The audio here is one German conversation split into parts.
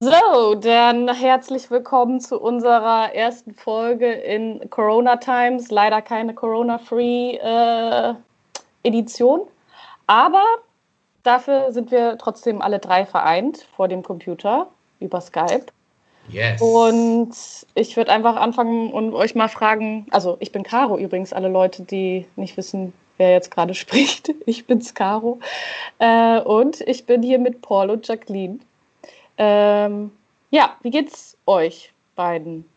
So, dann herzlich willkommen zu unserer ersten Folge in Corona Times. Leider keine Corona-Free äh, Edition, aber dafür sind wir trotzdem alle drei vereint vor dem Computer über Skype. Yes. Und ich würde einfach anfangen und euch mal fragen, also ich bin Caro übrigens, alle Leute, die nicht wissen, wer jetzt gerade spricht. Ich bin's Caro. Äh, und ich bin hier mit Paul und Jacqueline. Ähm, ja, wie geht's euch beiden?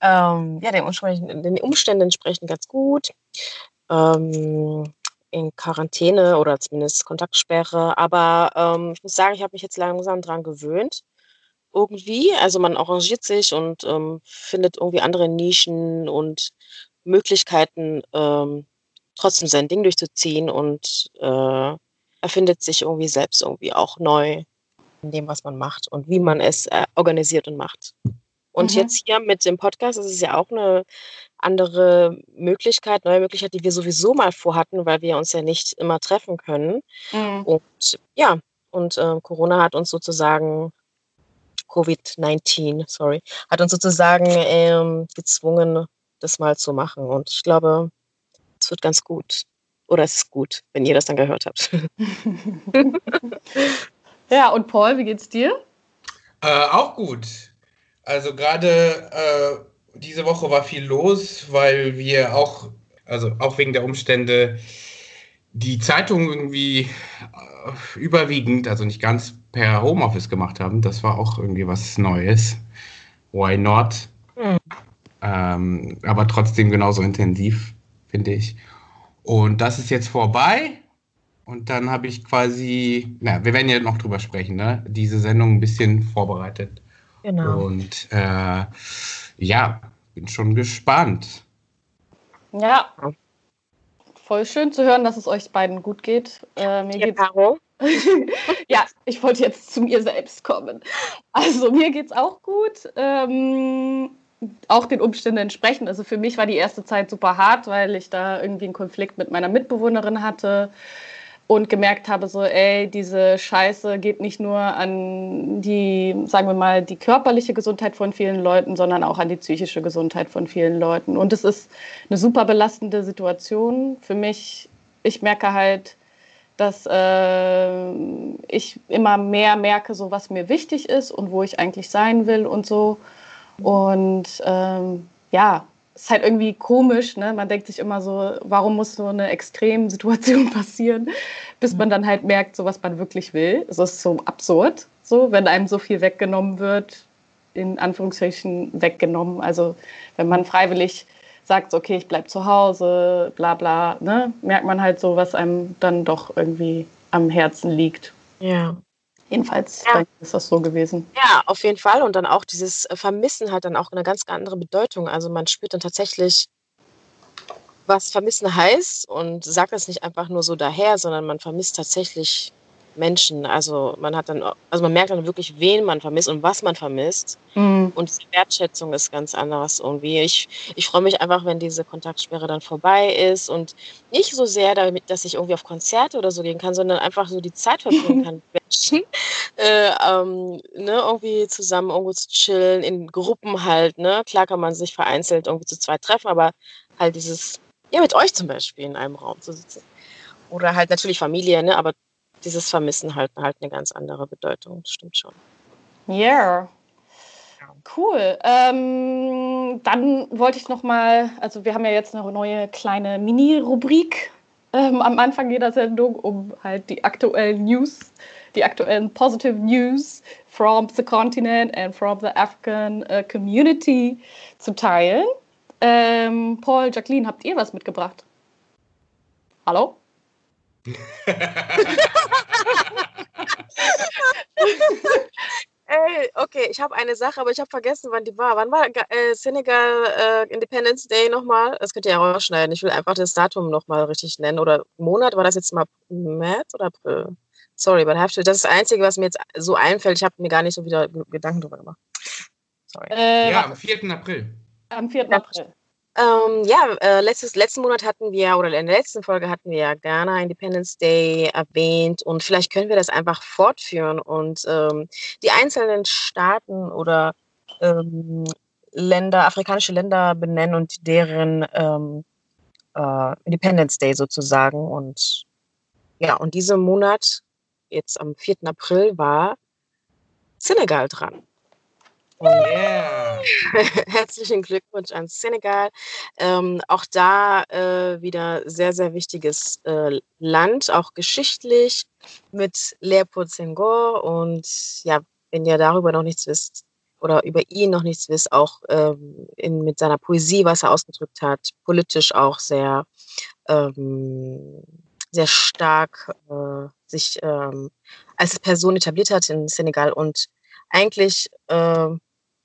Ähm, ja, den Umständen, den Umständen entsprechend ganz gut. Ähm, in Quarantäne oder zumindest Kontaktsperre. Aber ähm, ich muss sagen, ich habe mich jetzt langsam dran gewöhnt. Irgendwie. Also man arrangiert sich und ähm, findet irgendwie andere Nischen und Möglichkeiten, ähm, trotzdem sein Ding durchzuziehen und äh, erfindet sich irgendwie selbst irgendwie auch neu in dem, was man macht und wie man es äh, organisiert und macht. Und mhm. jetzt hier mit dem Podcast ist es ja auch eine andere Möglichkeit, neue Möglichkeit, die wir sowieso mal vorhatten, weil wir uns ja nicht immer treffen können. Mhm. Und ja, und äh, Corona hat uns sozusagen, Covid-19, sorry, hat uns sozusagen ähm, gezwungen, das mal zu machen. Und ich glaube, es wird ganz gut. Oder es ist gut, wenn ihr das dann gehört habt. Ja, und Paul, wie geht's dir? Äh, auch gut. Also gerade äh, diese Woche war viel los, weil wir auch, also auch wegen der Umstände, die Zeitung irgendwie äh, überwiegend, also nicht ganz per Homeoffice gemacht haben. Das war auch irgendwie was Neues. Why not? Mhm. Ähm, aber trotzdem genauso intensiv, finde ich. Und das ist jetzt vorbei. Und dann habe ich quasi, na, wir werden ja noch drüber sprechen, ne? diese Sendung ein bisschen vorbereitet. Genau. Und äh, ja, bin schon gespannt. Ja, voll schön zu hören, dass es euch beiden gut geht. Äh, mir ja, geht's Caro. ja, ich wollte jetzt zu mir selbst kommen. Also mir geht es auch gut. Ähm, auch den Umständen entsprechend. Also für mich war die erste Zeit super hart, weil ich da irgendwie einen Konflikt mit meiner Mitbewohnerin hatte und gemerkt habe, so, ey, diese Scheiße geht nicht nur an die, sagen wir mal, die körperliche Gesundheit von vielen Leuten, sondern auch an die psychische Gesundheit von vielen Leuten. Und es ist eine super belastende Situation für mich. Ich merke halt, dass äh, ich immer mehr merke, so was mir wichtig ist und wo ich eigentlich sein will und so. Und ähm, ja, ist halt irgendwie komisch, ne? Man denkt sich immer so, warum muss so eine Extremsituation passieren, bis man dann halt merkt, so was man wirklich will. Es ist so absurd, so, wenn einem so viel weggenommen wird, in Anführungszeichen weggenommen. Also wenn man freiwillig sagt, okay, ich bleib zu Hause, bla bla, ne, merkt man halt so, was einem dann doch irgendwie am Herzen liegt. Ja. Jedenfalls ja. ist das so gewesen. Ja, auf jeden Fall. Und dann auch dieses Vermissen hat dann auch eine ganz andere Bedeutung. Also man spürt dann tatsächlich, was Vermissen heißt und sagt das nicht einfach nur so daher, sondern man vermisst tatsächlich Menschen. Also man hat dann, also man merkt dann wirklich, wen man vermisst und was man vermisst. Mhm. Und die Wertschätzung ist ganz anders irgendwie. Ich, ich freue mich einfach, wenn diese Kontaktsperre dann vorbei ist und nicht so sehr damit, dass ich irgendwie auf Konzerte oder so gehen kann, sondern einfach so die Zeit verbringen kann mit Menschen. Äh, ähm, ne, irgendwie zusammen irgendwo zu chillen, in Gruppen halt, ne? Klar kann man sich vereinzelt irgendwie zu zweit treffen, aber halt dieses, ja, mit euch zum Beispiel in einem Raum zu sitzen. Oder halt natürlich Familie, ne? Aber dieses Vermissen halt, halt eine ganz andere Bedeutung. Das stimmt schon. Yeah. Cool. Ähm, dann wollte ich noch mal, also wir haben ja jetzt eine neue kleine Mini-Rubrik ähm, am Anfang jeder Sendung, um halt die aktuellen News, die aktuellen positive News from the continent and from the African uh, community zu teilen. Ähm, Paul, Jacqueline, habt ihr was mitgebracht? Hallo? Ey, okay, ich habe eine Sache, aber ich habe vergessen, wann die war. Wann war äh, Senegal äh, Independence Day nochmal? Das könnt ihr ja rausschneiden. Ich will einfach das Datum nochmal richtig nennen. Oder Monat, war das jetzt mal März oder April? Sorry, but I have to. Das ist das Einzige, was mir jetzt so einfällt. Ich habe mir gar nicht so wieder Gedanken drüber gemacht. Sorry. Äh, ja, am 4. April. Am 4. April. Ähm, ja, äh, letztes, letzten Monat hatten wir, oder in der letzten Folge hatten wir ja Ghana Independence Day erwähnt und vielleicht können wir das einfach fortführen und ähm, die einzelnen Staaten oder ähm, Länder, afrikanische Länder benennen und deren ähm, äh, Independence Day sozusagen. Und ja, und diesen Monat, jetzt am 4. April, war Senegal dran. Yeah. Herzlichen Glückwunsch an Senegal. Ähm, auch da äh, wieder sehr, sehr wichtiges äh, Land, auch geschichtlich mit Leopold Senghor. Und ja, wenn ihr darüber noch nichts wisst oder über ihn noch nichts wisst, auch ähm, in, mit seiner Poesie, was er ausgedrückt hat, politisch auch sehr, ähm, sehr stark äh, sich ähm, als Person etabliert hat in Senegal und eigentlich äh,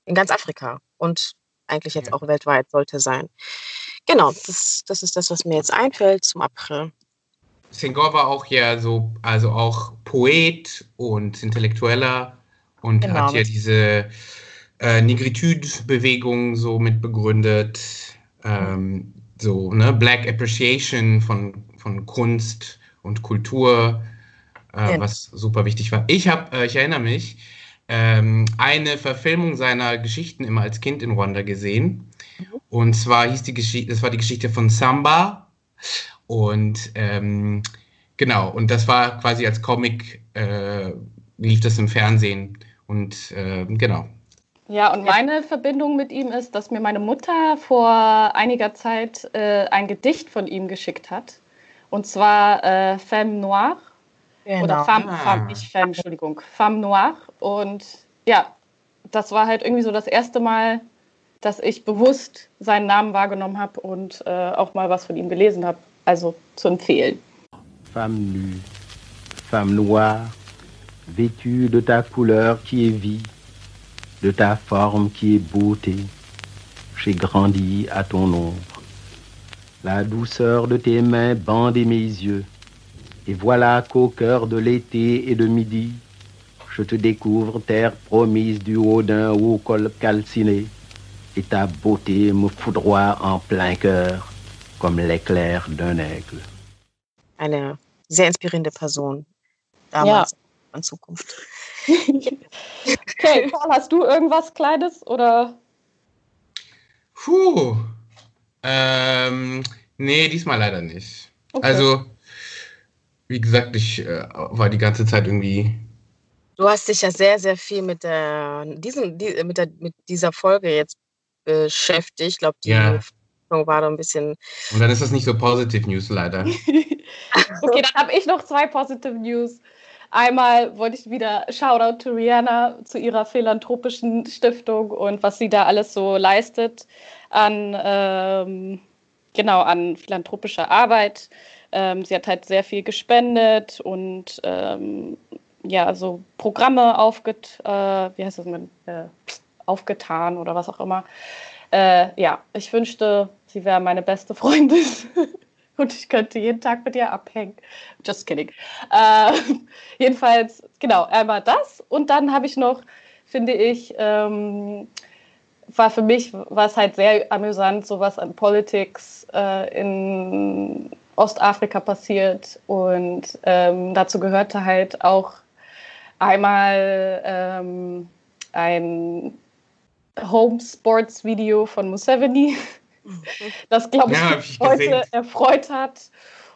in ganz Afrika und eigentlich jetzt auch weltweit sollte sein. Genau, das, das ist das, was mir jetzt einfällt zum April. Senghor war auch ja so, also auch Poet und Intellektueller und genau. hat ja diese äh, Negritude-Bewegung so mitbegründet. Ähm, so, ne, Black Appreciation von, von Kunst und Kultur, äh, ja. was super wichtig war. Ich habe, äh, ich erinnere mich, ähm, eine Verfilmung seiner Geschichten immer als Kind in Ruanda gesehen. Und zwar hieß die Geschichte, das war die Geschichte von Samba. Und ähm, genau, und das war quasi als Comic, äh, lief das im Fernsehen. Und äh, genau. Ja, und meine Verbindung mit ihm ist, dass mir meine Mutter vor einiger Zeit äh, ein Gedicht von ihm geschickt hat. Und zwar äh, Femme Noire Genau. Oder Femme, ah. Femme, nicht Femme, Entschuldigung, Femme Noire. Und ja, das war halt irgendwie so das erste Mal, dass ich bewusst seinen Namen wahrgenommen habe und äh, auch mal was von ihm gelesen habe. Also zu empfehlen. Femme nue, femme noire, vêtue de ta couleur qui est vie, de ta forme qui est beauté, j'ai grandi à ton ombre. La douceur de tes mains bande mes yeux. Et voilà qu'au cœur de l'été et de midi, je te découvre terre promise du haut d'un haut col calciné, et ta beauté me foudroie en plein cœur, comme l'éclair d'un aigle. Eine sehr inspirierende Person damals ja. in Zukunft. okay, Paul, hast du irgendwas Kleines oder? Puh. Ähm, nee, diesmal leider nicht. Okay. Also wie gesagt, ich äh, war die ganze Zeit irgendwie. Du hast dich ja sehr, sehr viel mit der, diesen, die, mit, der, mit dieser Folge jetzt beschäftigt. Ich glaube, die ja. war da ein bisschen. Und dann ist das nicht so Positive News leider. okay, dann habe ich noch zwei Positive News. Einmal wollte ich wieder Shoutout to Rihanna zu ihrer philanthropischen Stiftung und was sie da alles so leistet an ähm, genau an philanthropischer Arbeit. Ähm, sie hat halt sehr viel gespendet und ähm, ja, so Programme aufget, äh, wie heißt das äh, aufgetan oder was auch immer. Äh, ja, ich wünschte, sie wäre meine beste Freundin und ich könnte jeden Tag mit ihr abhängen. Just kidding. Äh, jedenfalls, genau, einmal das und dann habe ich noch, finde ich, ähm, war für mich war es halt sehr amüsant, sowas an Politics äh, in Ostafrika passiert. Und ähm, dazu gehörte halt auch einmal ähm, ein Home Sports Video von Museveni, das, glaube ich, ja, ich heute erfreut hat.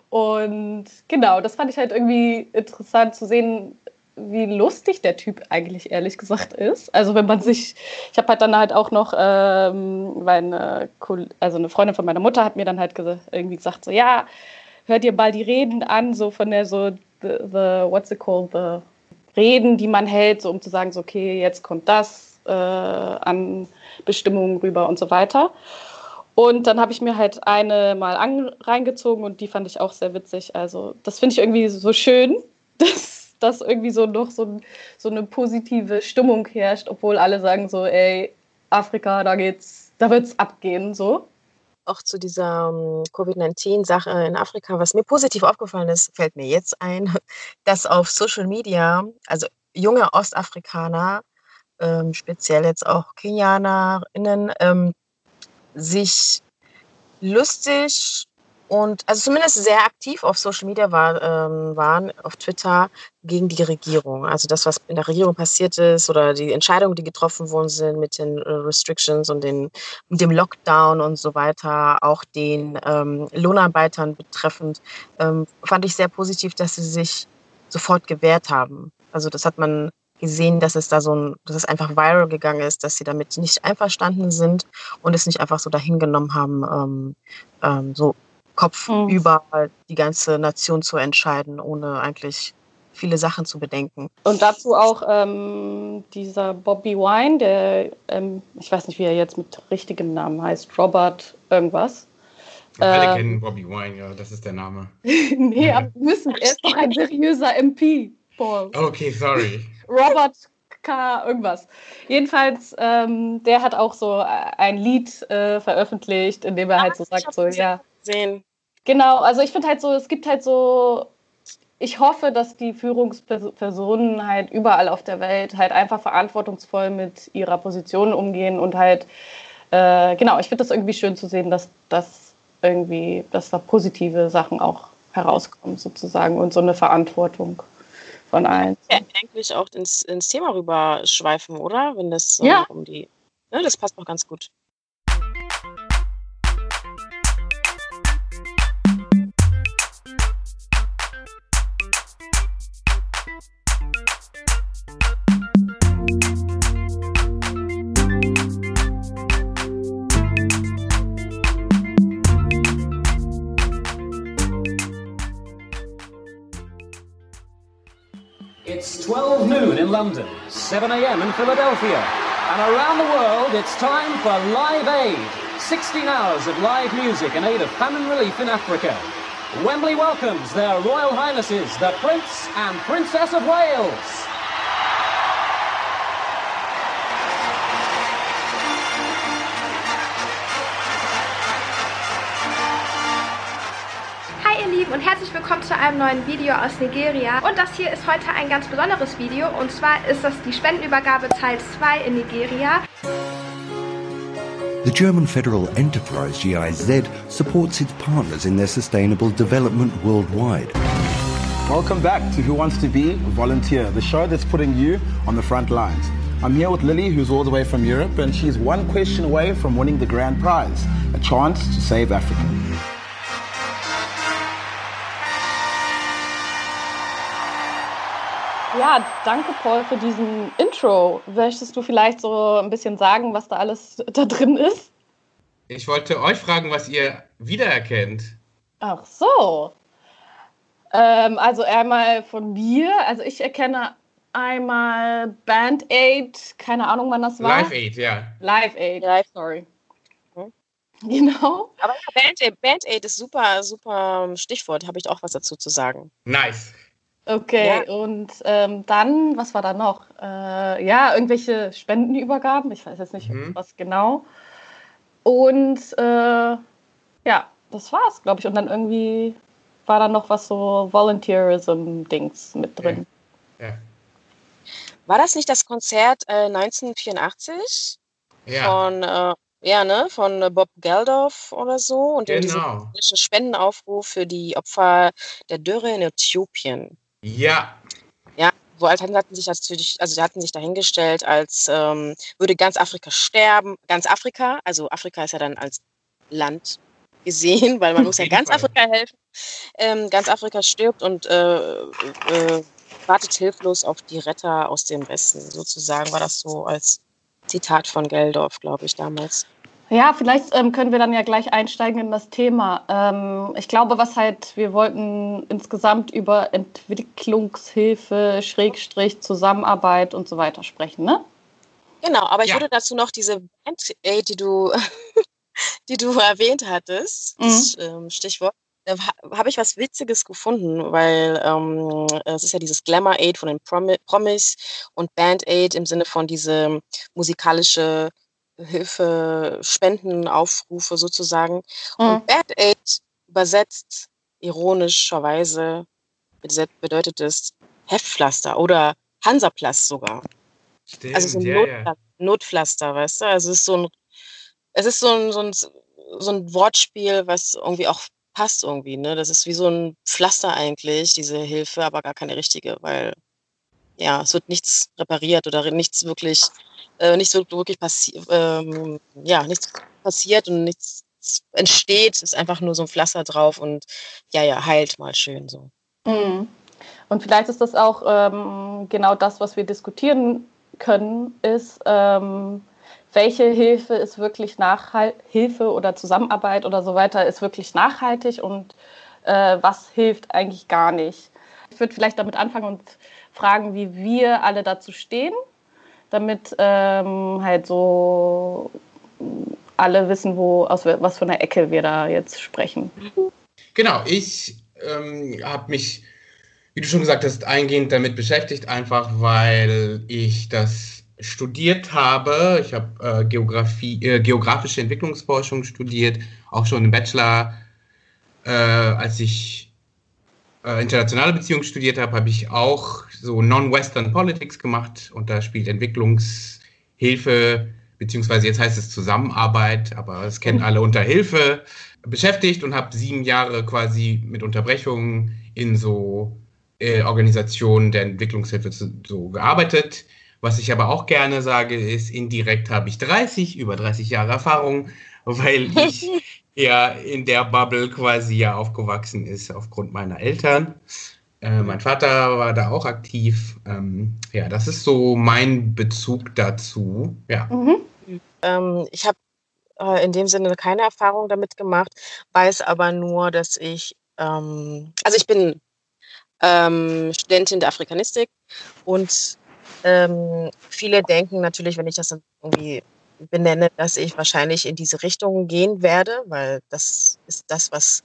Und genau, das fand ich halt irgendwie interessant zu sehen, wie lustig der Typ eigentlich ehrlich gesagt ist. Also wenn man sich, ich habe halt dann halt auch noch, ähm, meine, also eine Freundin von meiner Mutter hat mir dann halt gesagt, irgendwie gesagt so, ja, hört ihr mal die Reden an, so von der so, the, the what's it called, the Reden, die man hält, so um zu sagen, so okay, jetzt kommt das äh, an Bestimmungen rüber und so weiter. Und dann habe ich mir halt eine mal an, reingezogen und die fand ich auch sehr witzig. Also das finde ich irgendwie so schön, dass dass irgendwie so noch so, so eine positive Stimmung herrscht, obwohl alle sagen so, ey, Afrika, da geht's, da wird's abgehen, so. Auch zu dieser ähm, Covid-19-Sache in Afrika, was mir positiv aufgefallen ist, fällt mir jetzt ein, dass auf Social Media, also junge Ostafrikaner, ähm, speziell jetzt auch KenianerInnen, ähm, sich lustig und also zumindest sehr aktiv auf Social Media war, ähm, waren, auf Twitter, gegen die Regierung. Also das, was in der Regierung passiert ist oder die Entscheidungen, die getroffen worden sind mit den äh, Restrictions und den, dem Lockdown und so weiter, auch den ähm, Lohnarbeitern betreffend, ähm, fand ich sehr positiv, dass sie sich sofort gewehrt haben. Also das hat man gesehen, dass es da so ein, dass es einfach viral gegangen ist, dass sie damit nicht einverstanden sind und es nicht einfach so dahingenommen haben, ähm, ähm, so Kopf mhm. über die ganze Nation zu entscheiden, ohne eigentlich viele Sachen zu bedenken. Und dazu auch ähm, dieser Bobby Wine, der, ähm, ich weiß nicht, wie er jetzt mit richtigem Namen heißt, Robert irgendwas. Alle ähm, kennen Bobby Wine, ja, das ist der Name. nee, aber müssen, er ist doch ein seriöser MP, Paul. Okay, sorry. Robert K. irgendwas. Jedenfalls, ähm, der hat auch so ein Lied äh, veröffentlicht, in dem er halt so sagt, so, ja. Sehen. Genau, also ich finde halt so, es gibt halt so, ich hoffe, dass die Führungspersonen halt überall auf der Welt halt einfach verantwortungsvoll mit ihrer Position umgehen und halt, äh, genau, ich finde das irgendwie schön zu sehen, dass das irgendwie, dass da positive Sachen auch herauskommen sozusagen und so eine Verantwortung von allen. Ja, eigentlich auch ins, ins Thema rüberschweifen, oder? Wenn das ja. um die. Ne, das passt auch ganz gut. It's 12 noon in London, 7 a.m. in Philadelphia, and around the world it's time for Live Aid 16 hours of live music in aid of famine relief in Africa. Wembley welcomes their Royal Highnesses, the Prince and Princess of Wales. Und herzlich willkommen zu einem neuen Video aus Nigeria. Und das hier ist heute ein ganz besonderes Video und zwar ist das die Spendenübergabe Teil 2 in Nigeria. The German federal enterprise GIZ supports its partners in their sustainable development worldwide. Welcome back to Who Wants to Be a Volunteer, the show that's putting you on the front lines. I'm here with Lily, who's all the way from Europe, and she's one question away from winning the grand prize, a chance to save Africa. Ja, danke Paul für diesen Intro. Möchtest du vielleicht so ein bisschen sagen, was da alles da drin ist? Ich wollte euch fragen, was ihr wiedererkennt. Ach so. Ähm, also einmal von mir. Also ich erkenne einmal Band Aid, keine Ahnung, wann das war. Live Aid, ja. Live Aid, Live. sorry. Hm? Genau. Aber Band Aid, Band Aid ist super, super Stichwort. Habe ich auch was dazu zu sagen. Nice. Okay, ja. und ähm, dann, was war da noch? Äh, ja, irgendwelche Spendenübergaben, ich weiß jetzt nicht, mhm. was genau. Und äh, ja, das war's, glaube ich. Und dann irgendwie war da noch was so Volunteerism-Dings mit drin. Ja. ja. War das nicht das Konzert äh, 1984? Ja. Von, äh, ja, ne, von Bob Geldof oder so und genau. diesen Spendenaufruf für die Opfer der Dürre in Äthiopien. Ja. Ja, wo Altan hatten sich natürlich, also sie hatten sich dahingestellt, als ähm, würde ganz Afrika sterben. Ganz Afrika, also Afrika ist ja dann als Land gesehen, weil man muss ja ganz Fall. Afrika helfen. Ähm, ganz Afrika stirbt und äh, äh, wartet hilflos auf die Retter aus dem Westen. Sozusagen war das so als Zitat von Geldorf, glaube ich, damals. Ja, vielleicht ähm, können wir dann ja gleich einsteigen in das Thema. Ähm, ich glaube, was halt, wir wollten insgesamt über Entwicklungshilfe, Schrägstrich, Zusammenarbeit und so weiter sprechen, ne? Genau, aber ich ja. würde dazu noch diese Band-Aid, die du, die du erwähnt hattest, das mhm. ähm, Stichwort, da habe ich was Witziges gefunden, weil ähm, es ist ja dieses Glamour-Aid von den Promi Promis und Band-Aid im Sinne von diese musikalische Hilfe, Spendenaufrufe sozusagen. Mhm. Und Bad Aid übersetzt ironischerweise bedeutet es Heftpflaster oder Hansaplast sogar. Stimmt, also so ein ja, Not ja. Notpflaster, weißt du? Also es ist so ein, es ist so ein, so ein so ein Wortspiel, was irgendwie auch passt irgendwie. Ne? Das ist wie so ein Pflaster eigentlich, diese Hilfe, aber gar keine richtige, weil ja, es wird nichts repariert oder nichts wirklich, äh, nichts wirklich passiert, ähm, ja, nichts passiert und nichts entsteht, ist einfach nur so ein Pflaster drauf und ja, ja, heilt mal schön so. Mhm. Und vielleicht ist das auch ähm, genau das, was wir diskutieren können, ist, ähm, welche Hilfe ist wirklich nachhaltig, Hilfe oder Zusammenarbeit oder so weiter ist wirklich nachhaltig und äh, was hilft eigentlich gar nicht. Ich würde vielleicht damit anfangen und fragen, wie wir alle dazu stehen, damit ähm, halt so alle wissen, wo, aus was für einer Ecke wir da jetzt sprechen. Genau, ich ähm, habe mich, wie du schon gesagt hast, eingehend damit beschäftigt, einfach weil ich das studiert habe. Ich habe äh, Geografie, äh, geografische Entwicklungsforschung studiert, auch schon im Bachelor. Äh, als ich äh, internationale Beziehungen studiert habe, habe ich auch so Non-Western Politics gemacht und da spielt Entwicklungshilfe, beziehungsweise jetzt heißt es Zusammenarbeit, aber es kennen alle unter Hilfe, beschäftigt und habe sieben Jahre quasi mit Unterbrechungen in so äh, Organisationen der Entwicklungshilfe zu, so gearbeitet. Was ich aber auch gerne sage, ist, indirekt habe ich 30, über 30 Jahre Erfahrung, weil ich ja in der Bubble quasi ja aufgewachsen ist aufgrund meiner Eltern. Äh, mein Vater war da auch aktiv. Ähm, ja, das ist so mein Bezug dazu. Ja. Mhm. Ähm, ich habe äh, in dem Sinne keine Erfahrung damit gemacht, weiß aber nur, dass ich, ähm, also ich bin ähm, Studentin der Afrikanistik und ähm, viele denken natürlich, wenn ich das irgendwie benenne, dass ich wahrscheinlich in diese Richtung gehen werde, weil das ist das, was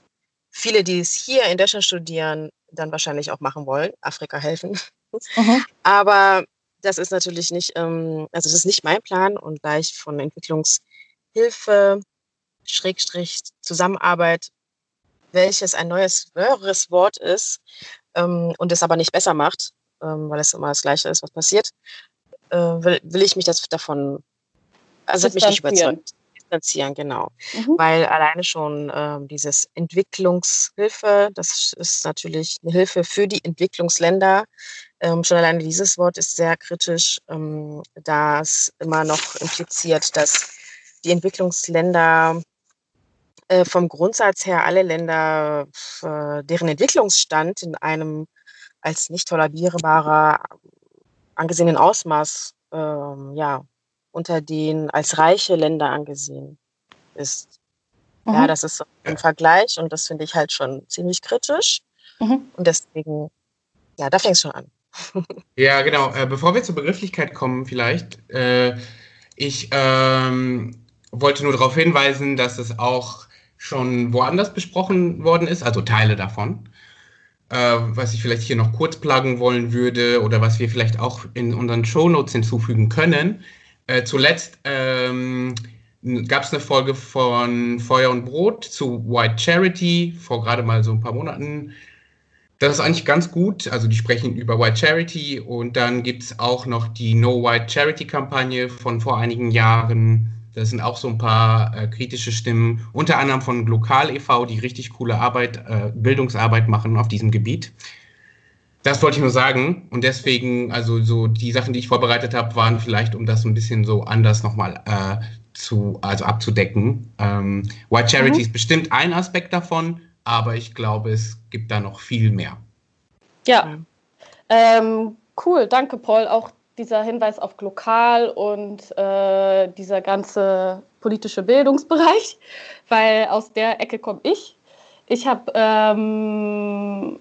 viele, die es hier in Deutschland studieren, dann wahrscheinlich auch machen wollen, Afrika helfen. Mhm. Aber das ist natürlich nicht, ähm, also das ist nicht mein Plan und da ich von Entwicklungshilfe, Schrägstrich Zusammenarbeit, welches ein neues, höheres Wort ist ähm, und es aber nicht besser macht, ähm, weil es immer das Gleiche ist, was passiert, äh, will, will ich mich das davon, also hat mich nicht überzeugt. Distanzieren, genau. Mhm. Weil alleine schon äh, dieses Entwicklungshilfe, das ist natürlich eine Hilfe für die Entwicklungsländer. Ähm, schon alleine dieses Wort ist sehr kritisch, ähm, da es immer noch impliziert, dass die Entwicklungsländer äh, vom Grundsatz her alle Länder, äh, deren Entwicklungsstand in einem als nicht tolerierbarer angesehenen Ausmaß ähm, ja, unter den als reiche Länder angesehen ist. Mhm. Ja, das ist ein Vergleich und das finde ich halt schon ziemlich kritisch. Mhm. Und deswegen, ja, da fängt es schon an. ja, genau. Äh, bevor wir zur Begrifflichkeit kommen, vielleicht, äh, ich ähm, wollte nur darauf hinweisen, dass es auch schon woanders besprochen worden ist, also Teile davon äh, was ich vielleicht hier noch kurz pluggen wollen würde oder was wir vielleicht auch in unseren Shownotes hinzufügen können. Äh, zuletzt ähm, gab es eine Folge von Feuer und Brot zu White Charity vor gerade mal so ein paar Monaten. Das ist eigentlich ganz gut. Also die sprechen über White Charity und dann gibt es auch noch die No White Charity Kampagne von vor einigen Jahren das sind auch so ein paar äh, kritische Stimmen, unter anderem von Lokal e.V., die richtig coole Arbeit, äh, Bildungsarbeit machen auf diesem Gebiet. Das wollte ich nur sagen. Und deswegen, also so die Sachen, die ich vorbereitet habe, waren vielleicht, um das ein bisschen so anders nochmal äh, zu, also abzudecken. Ähm, White Charity mhm. ist bestimmt ein Aspekt davon, aber ich glaube, es gibt da noch viel mehr. Ja. Ähm, cool, danke, Paul. Auch dieser Hinweis auf lokal und äh, dieser ganze politische Bildungsbereich, weil aus der Ecke komme ich. Ich habe ähm,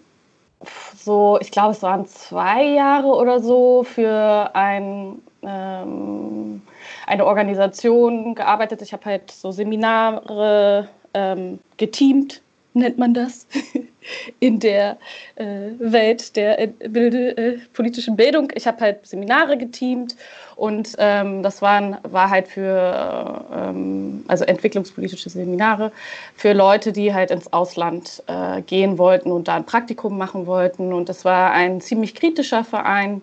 so, ich glaube, es waren zwei Jahre oder so für ein, ähm, eine Organisation gearbeitet. Ich habe halt so Seminare ähm, geteamt nennt man das, in der äh, Welt der äh, Bilde, äh, politischen Bildung. Ich habe halt Seminare geteamt und ähm, das waren, war halt für, ähm, also entwicklungspolitische Seminare für Leute, die halt ins Ausland äh, gehen wollten und da ein Praktikum machen wollten. Und das war ein ziemlich kritischer Verein.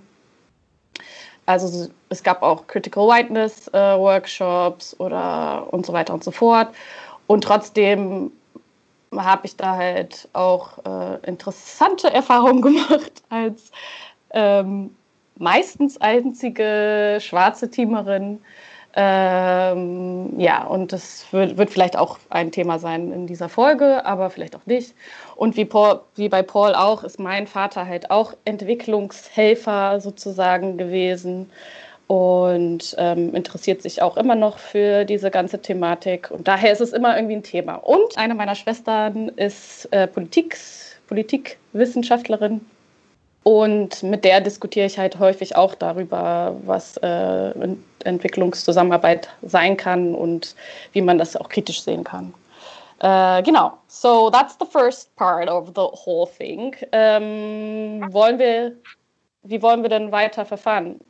Also es gab auch Critical Whiteness äh, Workshops oder und so weiter und so fort. Und trotzdem habe ich da halt auch äh, interessante Erfahrungen gemacht als ähm, meistens einzige schwarze Teamerin. Ähm, ja, und das wird, wird, vielleicht auch ein Thema sein in dieser Folge, aber vielleicht auch nicht. Und wie, Paul, wie bei Paul auch, ist mein Vater halt auch Entwicklungshelfer sozusagen gewesen und ähm, interessiert sich auch immer noch für diese ganze Thematik. Und daher ist es immer irgendwie ein Thema. Und eine meiner Schwestern ist äh, Politik, Politikwissenschaftlerin. Und mit der diskutiere ich halt häufig auch darüber, was äh, Entwicklungszusammenarbeit sein kann und wie man das auch kritisch sehen kann. Äh, genau, so that's the first part of the whole thing. Ähm, wollen wir, wie wollen wir denn weiter verfahren?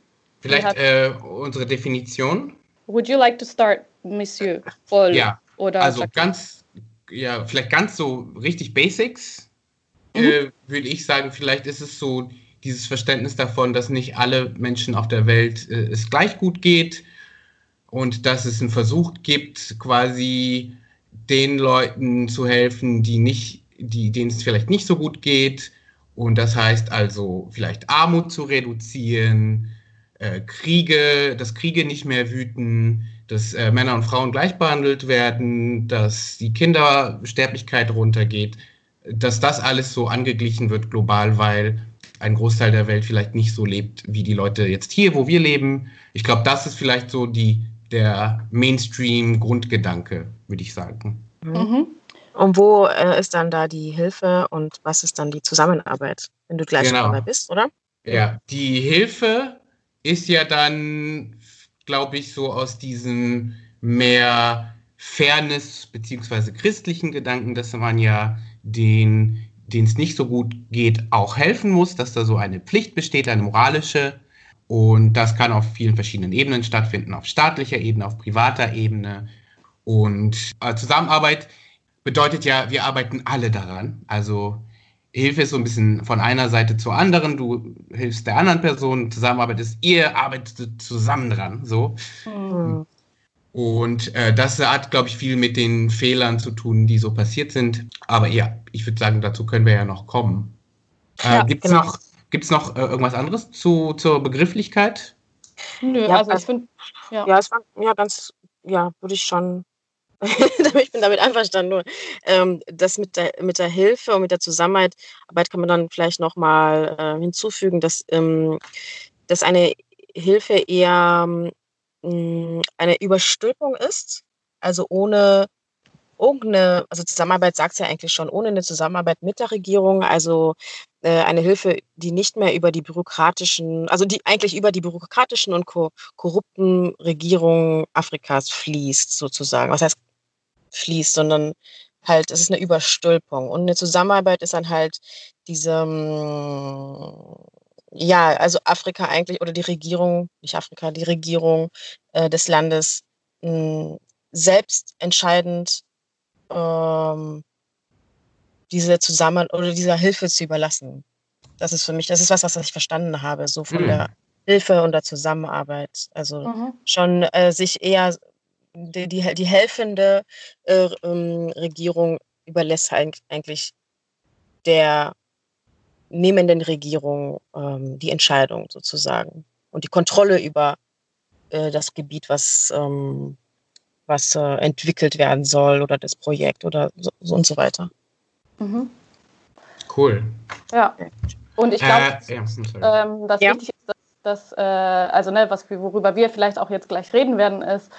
Vielleicht äh, unsere Definition. Would you like to start, Monsieur? Paul, ja, oder also Jacques? ganz, ja, vielleicht ganz so richtig Basics, mhm. äh, würde ich sagen. Vielleicht ist es so dieses Verständnis davon, dass nicht alle Menschen auf der Welt äh, es gleich gut geht und dass es einen Versuch gibt, quasi den Leuten zu helfen, die nicht, die, denen es vielleicht nicht so gut geht. Und das heißt also vielleicht Armut zu reduzieren, äh, Kriege, dass Kriege nicht mehr wüten, dass äh, Männer und Frauen gleich behandelt werden, dass die Kindersterblichkeit runtergeht, dass das alles so angeglichen wird global, weil ein Großteil der Welt vielleicht nicht so lebt wie die Leute jetzt hier, wo wir leben. Ich glaube, das ist vielleicht so die, der Mainstream-Grundgedanke, würde ich sagen. Mhm. mhm. Und wo äh, ist dann da die Hilfe und was ist dann die Zusammenarbeit, wenn du gleich genau. dabei bist, oder? Ja, die Hilfe ist ja dann, glaube ich, so aus diesem mehr Fairness beziehungsweise christlichen Gedanken, dass man ja den, denen es nicht so gut geht, auch helfen muss, dass da so eine Pflicht besteht, eine moralische. Und das kann auf vielen verschiedenen Ebenen stattfinden, auf staatlicher Ebene, auf privater Ebene. Und äh, Zusammenarbeit bedeutet ja, wir arbeiten alle daran. Also Hilfe ist so ein bisschen von einer Seite zur anderen. Du hilfst der anderen Person, Zusammenarbeit ist, ihr arbeitet zusammen dran. So. Mhm. Und äh, das hat, glaube ich, viel mit den Fehlern zu tun, die so passiert sind. Aber ja, ich würde sagen, dazu können wir ja noch kommen. Äh, ja, Gibt es genau. noch, gibt's noch äh, irgendwas anderes zu, zur Begrifflichkeit? Nö, ja, also ich finde. Ja. ja, es war ja ganz, ja, würde ich schon ich bin damit einverstanden. Nur ähm, das mit der, mit der Hilfe und mit der Zusammenarbeit kann man dann vielleicht nochmal äh, hinzufügen, dass, ähm, dass eine Hilfe eher ähm, eine Überstülpung ist, also ohne irgendeine, also Zusammenarbeit sagt es ja eigentlich schon, ohne eine Zusammenarbeit mit der Regierung, also äh, eine Hilfe, die nicht mehr über die bürokratischen, also die eigentlich über die bürokratischen und korrupten Regierungen Afrikas fließt, sozusagen. Was heißt fließt, sondern halt, es ist eine Überstülpung. Und eine Zusammenarbeit ist dann halt diese, ja, also Afrika eigentlich oder die Regierung, nicht Afrika, die Regierung äh, des Landes mh, mm, selbst entscheidend ähm, diese Zusammen- oder dieser Hilfe zu überlassen. Das ist für mich, das ist was, was ich verstanden habe, so von mhm. der Hilfe und der Zusammenarbeit. Also mhm. schon äh, sich eher die, die, die helfende äh, ähm, Regierung überlässt eigentlich der nehmenden Regierung ähm, die Entscheidung sozusagen und die Kontrolle über äh, das Gebiet, was, ähm, was äh, entwickelt werden soll oder das Projekt oder so, so und so weiter. Mhm. Cool. Ja. Und ich glaube, äh, ja, ähm, das ja. wichtig ist, dass, dass äh, also ne, was, worüber wir vielleicht auch jetzt gleich reden werden, ist,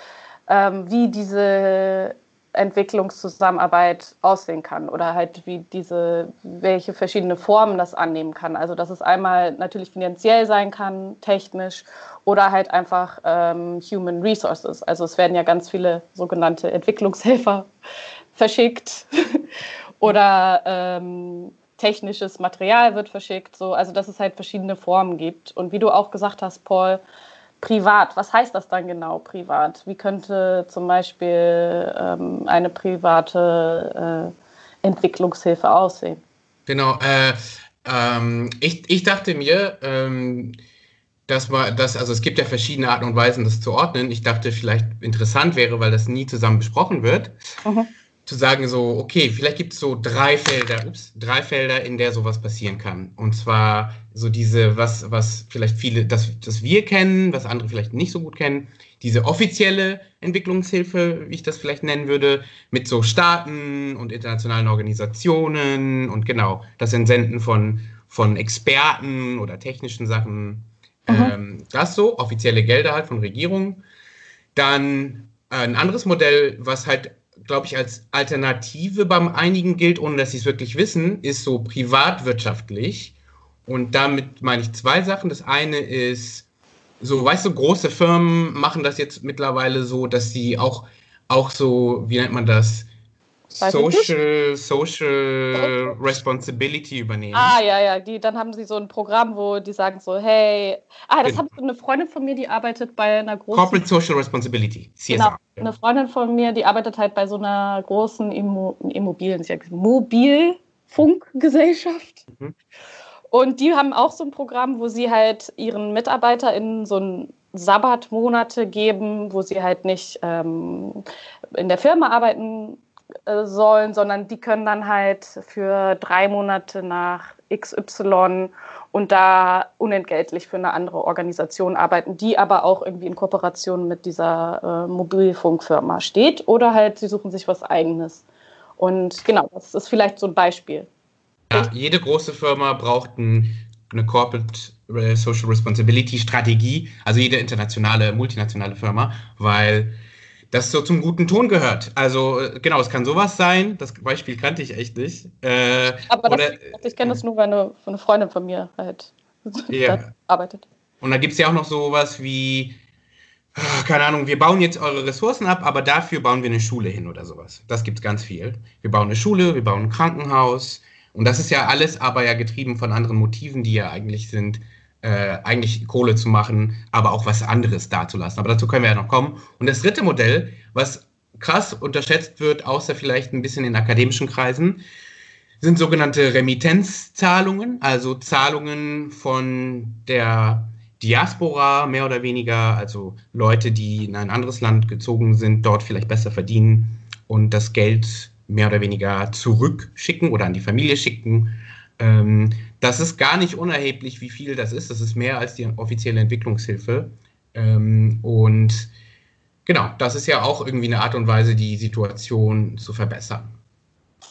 ähm, wie diese Entwicklungszusammenarbeit aussehen kann oder halt wie diese, welche verschiedene Formen das annehmen kann. Also dass es einmal natürlich finanziell sein kann, technisch oder halt einfach ähm, Human Resources. Also es werden ja ganz viele sogenannte Entwicklungshelfer verschickt oder ähm, technisches Material wird verschickt. So, also dass es halt verschiedene Formen gibt. Und wie du auch gesagt hast, Paul, privat, was heißt das dann genau privat? Wie könnte zum Beispiel ähm, eine private äh, Entwicklungshilfe aussehen? Genau, äh, ähm, ich, ich dachte mir, ähm, dass man das, also es gibt ja verschiedene Arten und Weisen, das zu ordnen. Ich dachte, vielleicht interessant wäre, weil das nie zusammen besprochen wird. Mhm. Zu sagen, so, okay, vielleicht gibt es so drei Felder, ups, drei Felder, in der sowas passieren kann. Und zwar so diese, was, was vielleicht viele, das, das wir kennen, was andere vielleicht nicht so gut kennen, diese offizielle Entwicklungshilfe, wie ich das vielleicht nennen würde, mit so Staaten und internationalen Organisationen und genau das Entsenden von, von Experten oder technischen Sachen. Mhm. Ähm, das so, offizielle Gelder halt von Regierungen. Dann ein anderes Modell, was halt glaube ich, als Alternative beim einigen gilt, ohne dass sie es wirklich wissen, ist so privatwirtschaftlich. Und damit meine ich zwei Sachen. Das eine ist, so, weißt du, große Firmen machen das jetzt mittlerweile so, dass sie auch, auch so, wie nennt man das, Social, Social Responsibility übernehmen. Ah, ja, ja. Die, dann haben sie so ein Programm, wo die sagen so, hey, ah, das hat eine Freundin von mir, die arbeitet bei einer großen. Corporate Social Responsibility, CSR. Genau. Eine Freundin von mir, die arbeitet halt bei so einer großen Immo Immobilien, Mobilfunkgesellschaft. Mhm. Und die haben auch so ein Programm, wo sie halt ihren MitarbeiterInnen so ein Sabbatmonate geben, wo sie halt nicht ähm, in der Firma arbeiten äh, sollen, sondern die können dann halt für drei Monate nach XY und da unentgeltlich für eine andere Organisation arbeiten, die aber auch irgendwie in Kooperation mit dieser äh, Mobilfunkfirma steht oder halt sie suchen sich was eigenes. Und genau, das ist vielleicht so ein Beispiel. Ja, jede große Firma braucht ein, eine Corporate äh, Social Responsibility Strategie, also jede internationale, multinationale Firma, weil das so zum guten Ton gehört. Also äh, genau, es kann sowas sein. Das Beispiel kannte ich echt nicht. Äh, Aber das, ich kenne das nur, weil eine, eine, Freundin von mir halt yeah. arbeitet. Und da gibt es ja auch noch sowas wie, ah, keine Ahnung, wir bauen jetzt eure Ressourcen ab, aber dafür bauen wir eine Schule hin oder sowas. Das gibt es ganz viel. Wir bauen eine Schule, wir bauen ein Krankenhaus. Und das ist ja alles aber ja getrieben von anderen Motiven, die ja eigentlich sind, äh, eigentlich Kohle zu machen, aber auch was anderes dazulassen. Aber dazu können wir ja noch kommen. Und das dritte Modell, was krass unterschätzt wird, außer vielleicht ein bisschen in akademischen Kreisen, sind sogenannte Remittenzzahlungen, also Zahlungen von der Diaspora mehr oder weniger, also Leute, die in ein anderes Land gezogen sind, dort vielleicht besser verdienen und das Geld mehr oder weniger zurückschicken oder an die Familie schicken. Ähm, das ist gar nicht unerheblich, wie viel das ist. Das ist mehr als die offizielle Entwicklungshilfe. Ähm, und genau, das ist ja auch irgendwie eine Art und Weise, die Situation zu verbessern.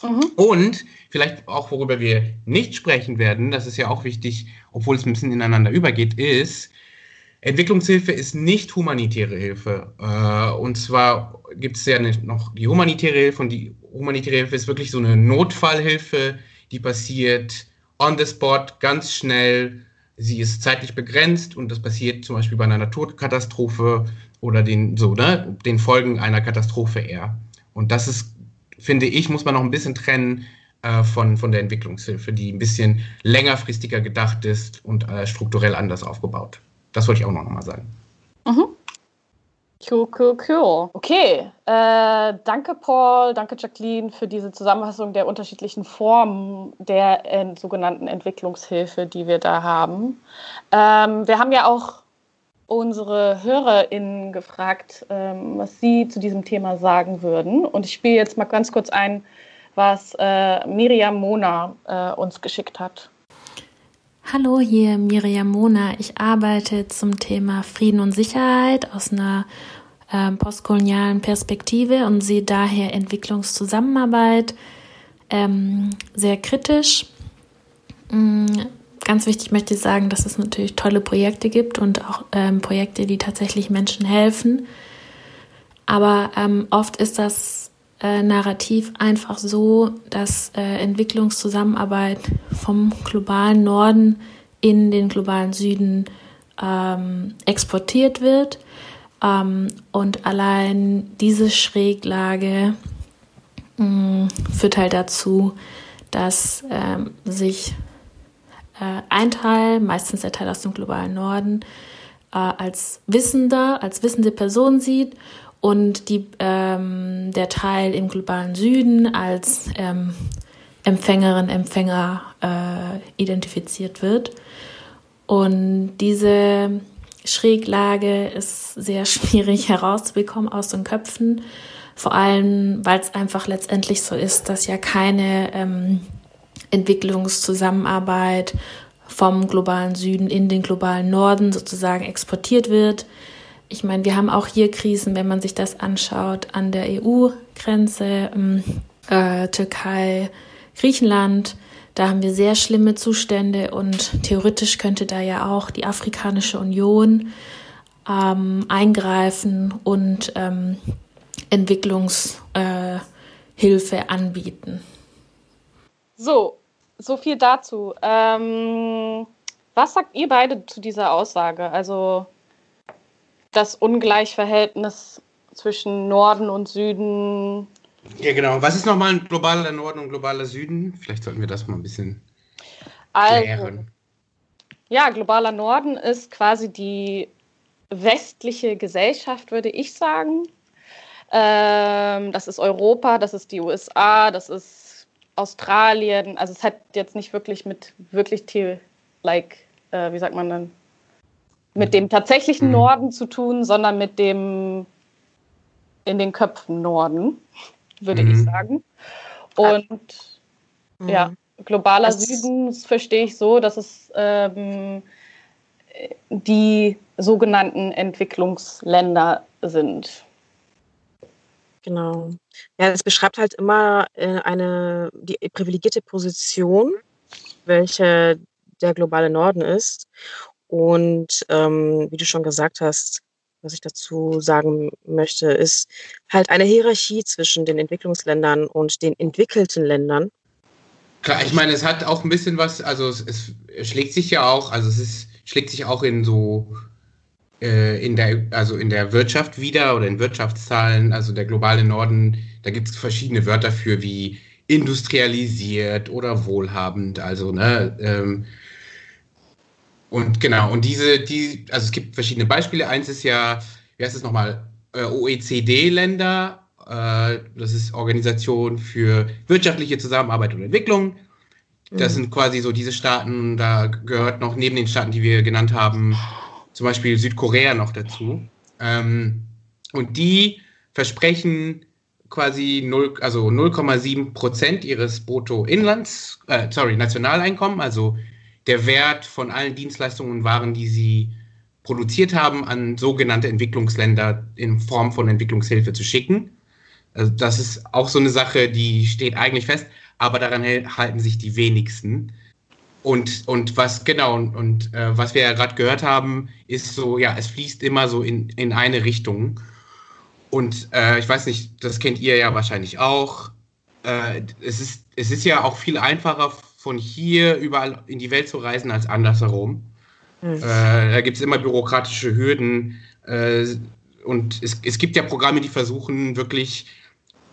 Mhm. Und vielleicht auch, worüber wir nicht sprechen werden, das ist ja auch wichtig, obwohl es ein bisschen ineinander übergeht, ist, Entwicklungshilfe ist nicht humanitäre Hilfe. Äh, und zwar gibt es ja noch die humanitäre Hilfe und die humanitäre Hilfe ist wirklich so eine Notfallhilfe, die passiert on the spot, ganz schnell. Sie ist zeitlich begrenzt und das passiert zum Beispiel bei einer Naturkatastrophe oder den, so, ne, den Folgen einer Katastrophe eher. Und das ist, finde ich, muss man noch ein bisschen trennen äh, von, von der Entwicklungshilfe, die ein bisschen längerfristiger gedacht ist und äh, strukturell anders aufgebaut. Das wollte ich auch noch mal sagen. Mhm. Cool, cool, cool. Okay, äh, danke Paul, danke Jacqueline für diese Zusammenfassung der unterschiedlichen Formen der äh, sogenannten Entwicklungshilfe, die wir da haben. Ähm, wir haben ja auch unsere HörerInnen gefragt, ähm, was sie zu diesem Thema sagen würden. Und ich spiele jetzt mal ganz kurz ein, was äh, Miriam Mona äh, uns geschickt hat. Hallo, hier Miriam Mona. Ich arbeite zum Thema Frieden und Sicherheit aus einer äh, postkolonialen Perspektive und sehe daher Entwicklungszusammenarbeit ähm, sehr kritisch. Mhm. Ganz wichtig möchte ich sagen, dass es natürlich tolle Projekte gibt und auch ähm, Projekte, die tatsächlich Menschen helfen. Aber ähm, oft ist das äh, Narrativ einfach so, dass äh, Entwicklungszusammenarbeit vom globalen Norden in den globalen Süden ähm, exportiert wird. Ähm, und allein diese Schräglage mh, mm, führt halt dazu, dass ähm, sich äh, ein Teil, meistens der Teil aus dem globalen Norden, äh, als Wissender, als wissende Person sieht und die, ähm, der Teil im globalen Süden als ähm, Empfängerin, Empfänger äh, identifiziert wird. Und diese Schräglage ist sehr schwierig herauszubekommen aus den Köpfen, Vor allem, weil es einfach letztendlich so ist, dass ja keine ähm, Entwicklungszusammenarbeit vom globalen Süden in den globalen Norden sozusagen exportiert wird. Ich meine, wir haben auch hier Krisen, wenn man sich das anschaut, an der EU-Grenze, ähm, äh, Türkei, Griechenland. Da haben wir sehr schlimme Zustände und theoretisch könnte da ja auch die Afrikanische Union ähm, eingreifen und ähm, Entwicklungshilfe äh, anbieten. So, so viel dazu. Ähm, was sagt ihr beide zu dieser Aussage? Also das Ungleichverhältnis zwischen Norden und Süden. Ja, genau. Was ist nochmal ein globaler Norden und globaler Süden? Vielleicht sollten wir das mal ein bisschen also, Ja, globaler Norden ist quasi die westliche Gesellschaft, würde ich sagen. Ähm, das ist Europa, das ist die USA, das ist Australien. Also es hat jetzt nicht wirklich mit wirklich, like, äh, wie sagt man dann, mit dem tatsächlichen mhm. Norden zu tun, sondern mit dem in den Köpfen Norden, würde mhm. ich sagen. Und mhm. ja, globaler das Süden verstehe ich so, dass es ähm, die sogenannten Entwicklungsländer sind. Genau. Ja, es beschreibt halt immer äh, eine die privilegierte Position, welche der globale Norden ist. Und ähm, wie du schon gesagt hast, was ich dazu sagen möchte, ist halt eine Hierarchie zwischen den Entwicklungsländern und den entwickelten Ländern. Klar, ich meine, es hat auch ein bisschen was, also es, es schlägt sich ja auch, also es ist, schlägt sich auch in so äh, in der, also in der Wirtschaft wieder oder in Wirtschaftszahlen, also der globale Norden, da gibt es verschiedene Wörter für wie industrialisiert oder wohlhabend, also ne, ähm, und genau, und diese, die, also es gibt verschiedene Beispiele. Eins ist ja, wie heißt es nochmal, äh, OECD-Länder, äh, das ist Organisation für wirtschaftliche Zusammenarbeit und Entwicklung. Das mhm. sind quasi so diese Staaten, da gehört noch neben den Staaten, die wir genannt haben, zum Beispiel Südkorea noch dazu. Ähm, und die versprechen quasi 0, also 0,7 Prozent ihres Bruttoinlands, äh, sorry, Nationaleinkommen, also der Wert von allen Dienstleistungen und Waren, die sie produziert haben, an sogenannte Entwicklungsländer in Form von Entwicklungshilfe zu schicken. Also das ist auch so eine Sache, die steht eigentlich fest, aber daran halten sich die wenigsten. Und, und was, genau, und, und äh, was wir ja gerade gehört haben, ist so, ja, es fließt immer so in, in eine Richtung. Und äh, ich weiß nicht, das kennt ihr ja wahrscheinlich auch. Äh, es, ist, es ist ja auch viel einfacher, von hier überall in die Welt zu reisen, als andersherum. Mhm. da gibt es immer bürokratische Hürden. Äh, und es, es gibt ja Programme, die versuchen wirklich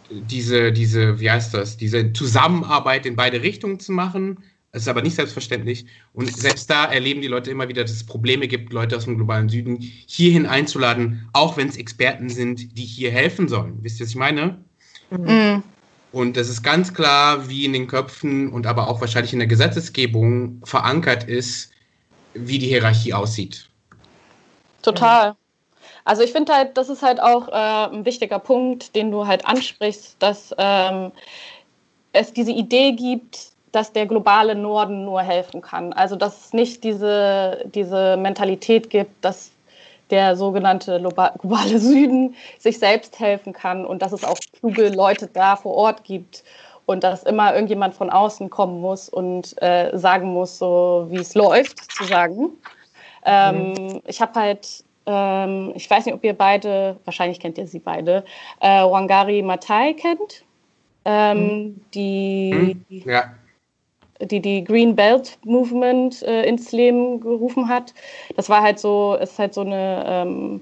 diese, diese, wie heißt das, diese Zusammenarbeit in beide Richtungen zu machen es ist aber nicht selbstverständlich. Und selbst da erleben die Leute immer wieder, dass es Probleme gibt, Leute aus dem globalen Süden hierhin einzuladen, auch wenn es Experten sind, die hier helfen sollen. Wisst ihr, was ich meine? Mhm. Und das ist ganz klar, wie in den Köpfen und aber auch wahrscheinlich in der Gesetzesgebung verankert ist, wie die Hierarchie aussieht. Total. Also ich finde halt, das ist halt auch äh, ein wichtiger Punkt, den du halt ansprichst, dass ähm, es diese Idee gibt, dass der globale Norden nur helfen kann. Also dass es nicht diese, diese Mentalität gibt, dass der sogenannte globale Süden sich selbst helfen kann und dass es auch kluge Leute da vor Ort gibt und dass immer irgendjemand von außen kommen muss und äh, sagen muss, so wie es läuft, sozusagen. Ähm, mhm. Ich habe halt, ähm, ich weiß nicht, ob ihr beide, wahrscheinlich kennt ihr sie beide, äh, Wangari Matai kennt. Ähm, mhm. Die mhm. ja die die Green Belt Movement äh, ins Leben gerufen hat. Das war halt so, ist halt so eine, ähm,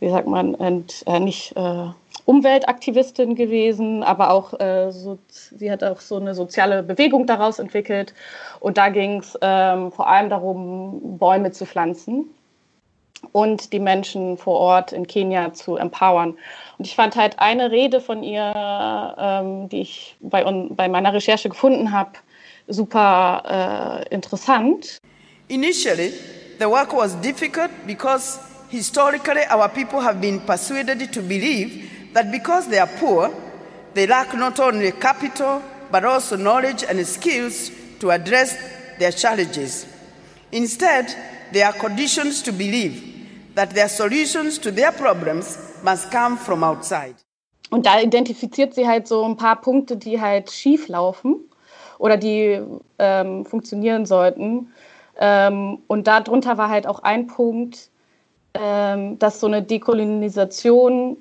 wie sagt man, ent, äh, nicht äh, Umweltaktivistin gewesen, aber auch äh, so, sie hat auch so eine soziale Bewegung daraus entwickelt. Und da ging es ähm, vor allem darum, Bäume zu pflanzen und die Menschen vor Ort in Kenia zu empowern. Und ich fand halt eine Rede von ihr, ähm, die ich bei, bei meiner Recherche gefunden habe, super äh, interessant. Initially, the work was difficult because historically our people have been persuaded to believe that because they are poor, they lack not only capital but also knowledge and skills to address their challenges. Instead, they are conditioned to believe that their solutions to their problems must come from outside. Und da identifiziert sie halt so ein paar Punkte, die halt schief laufen oder die ähm, funktionieren sollten. Ähm, und darunter war halt auch ein Punkt, ähm, dass so eine Dekolonisation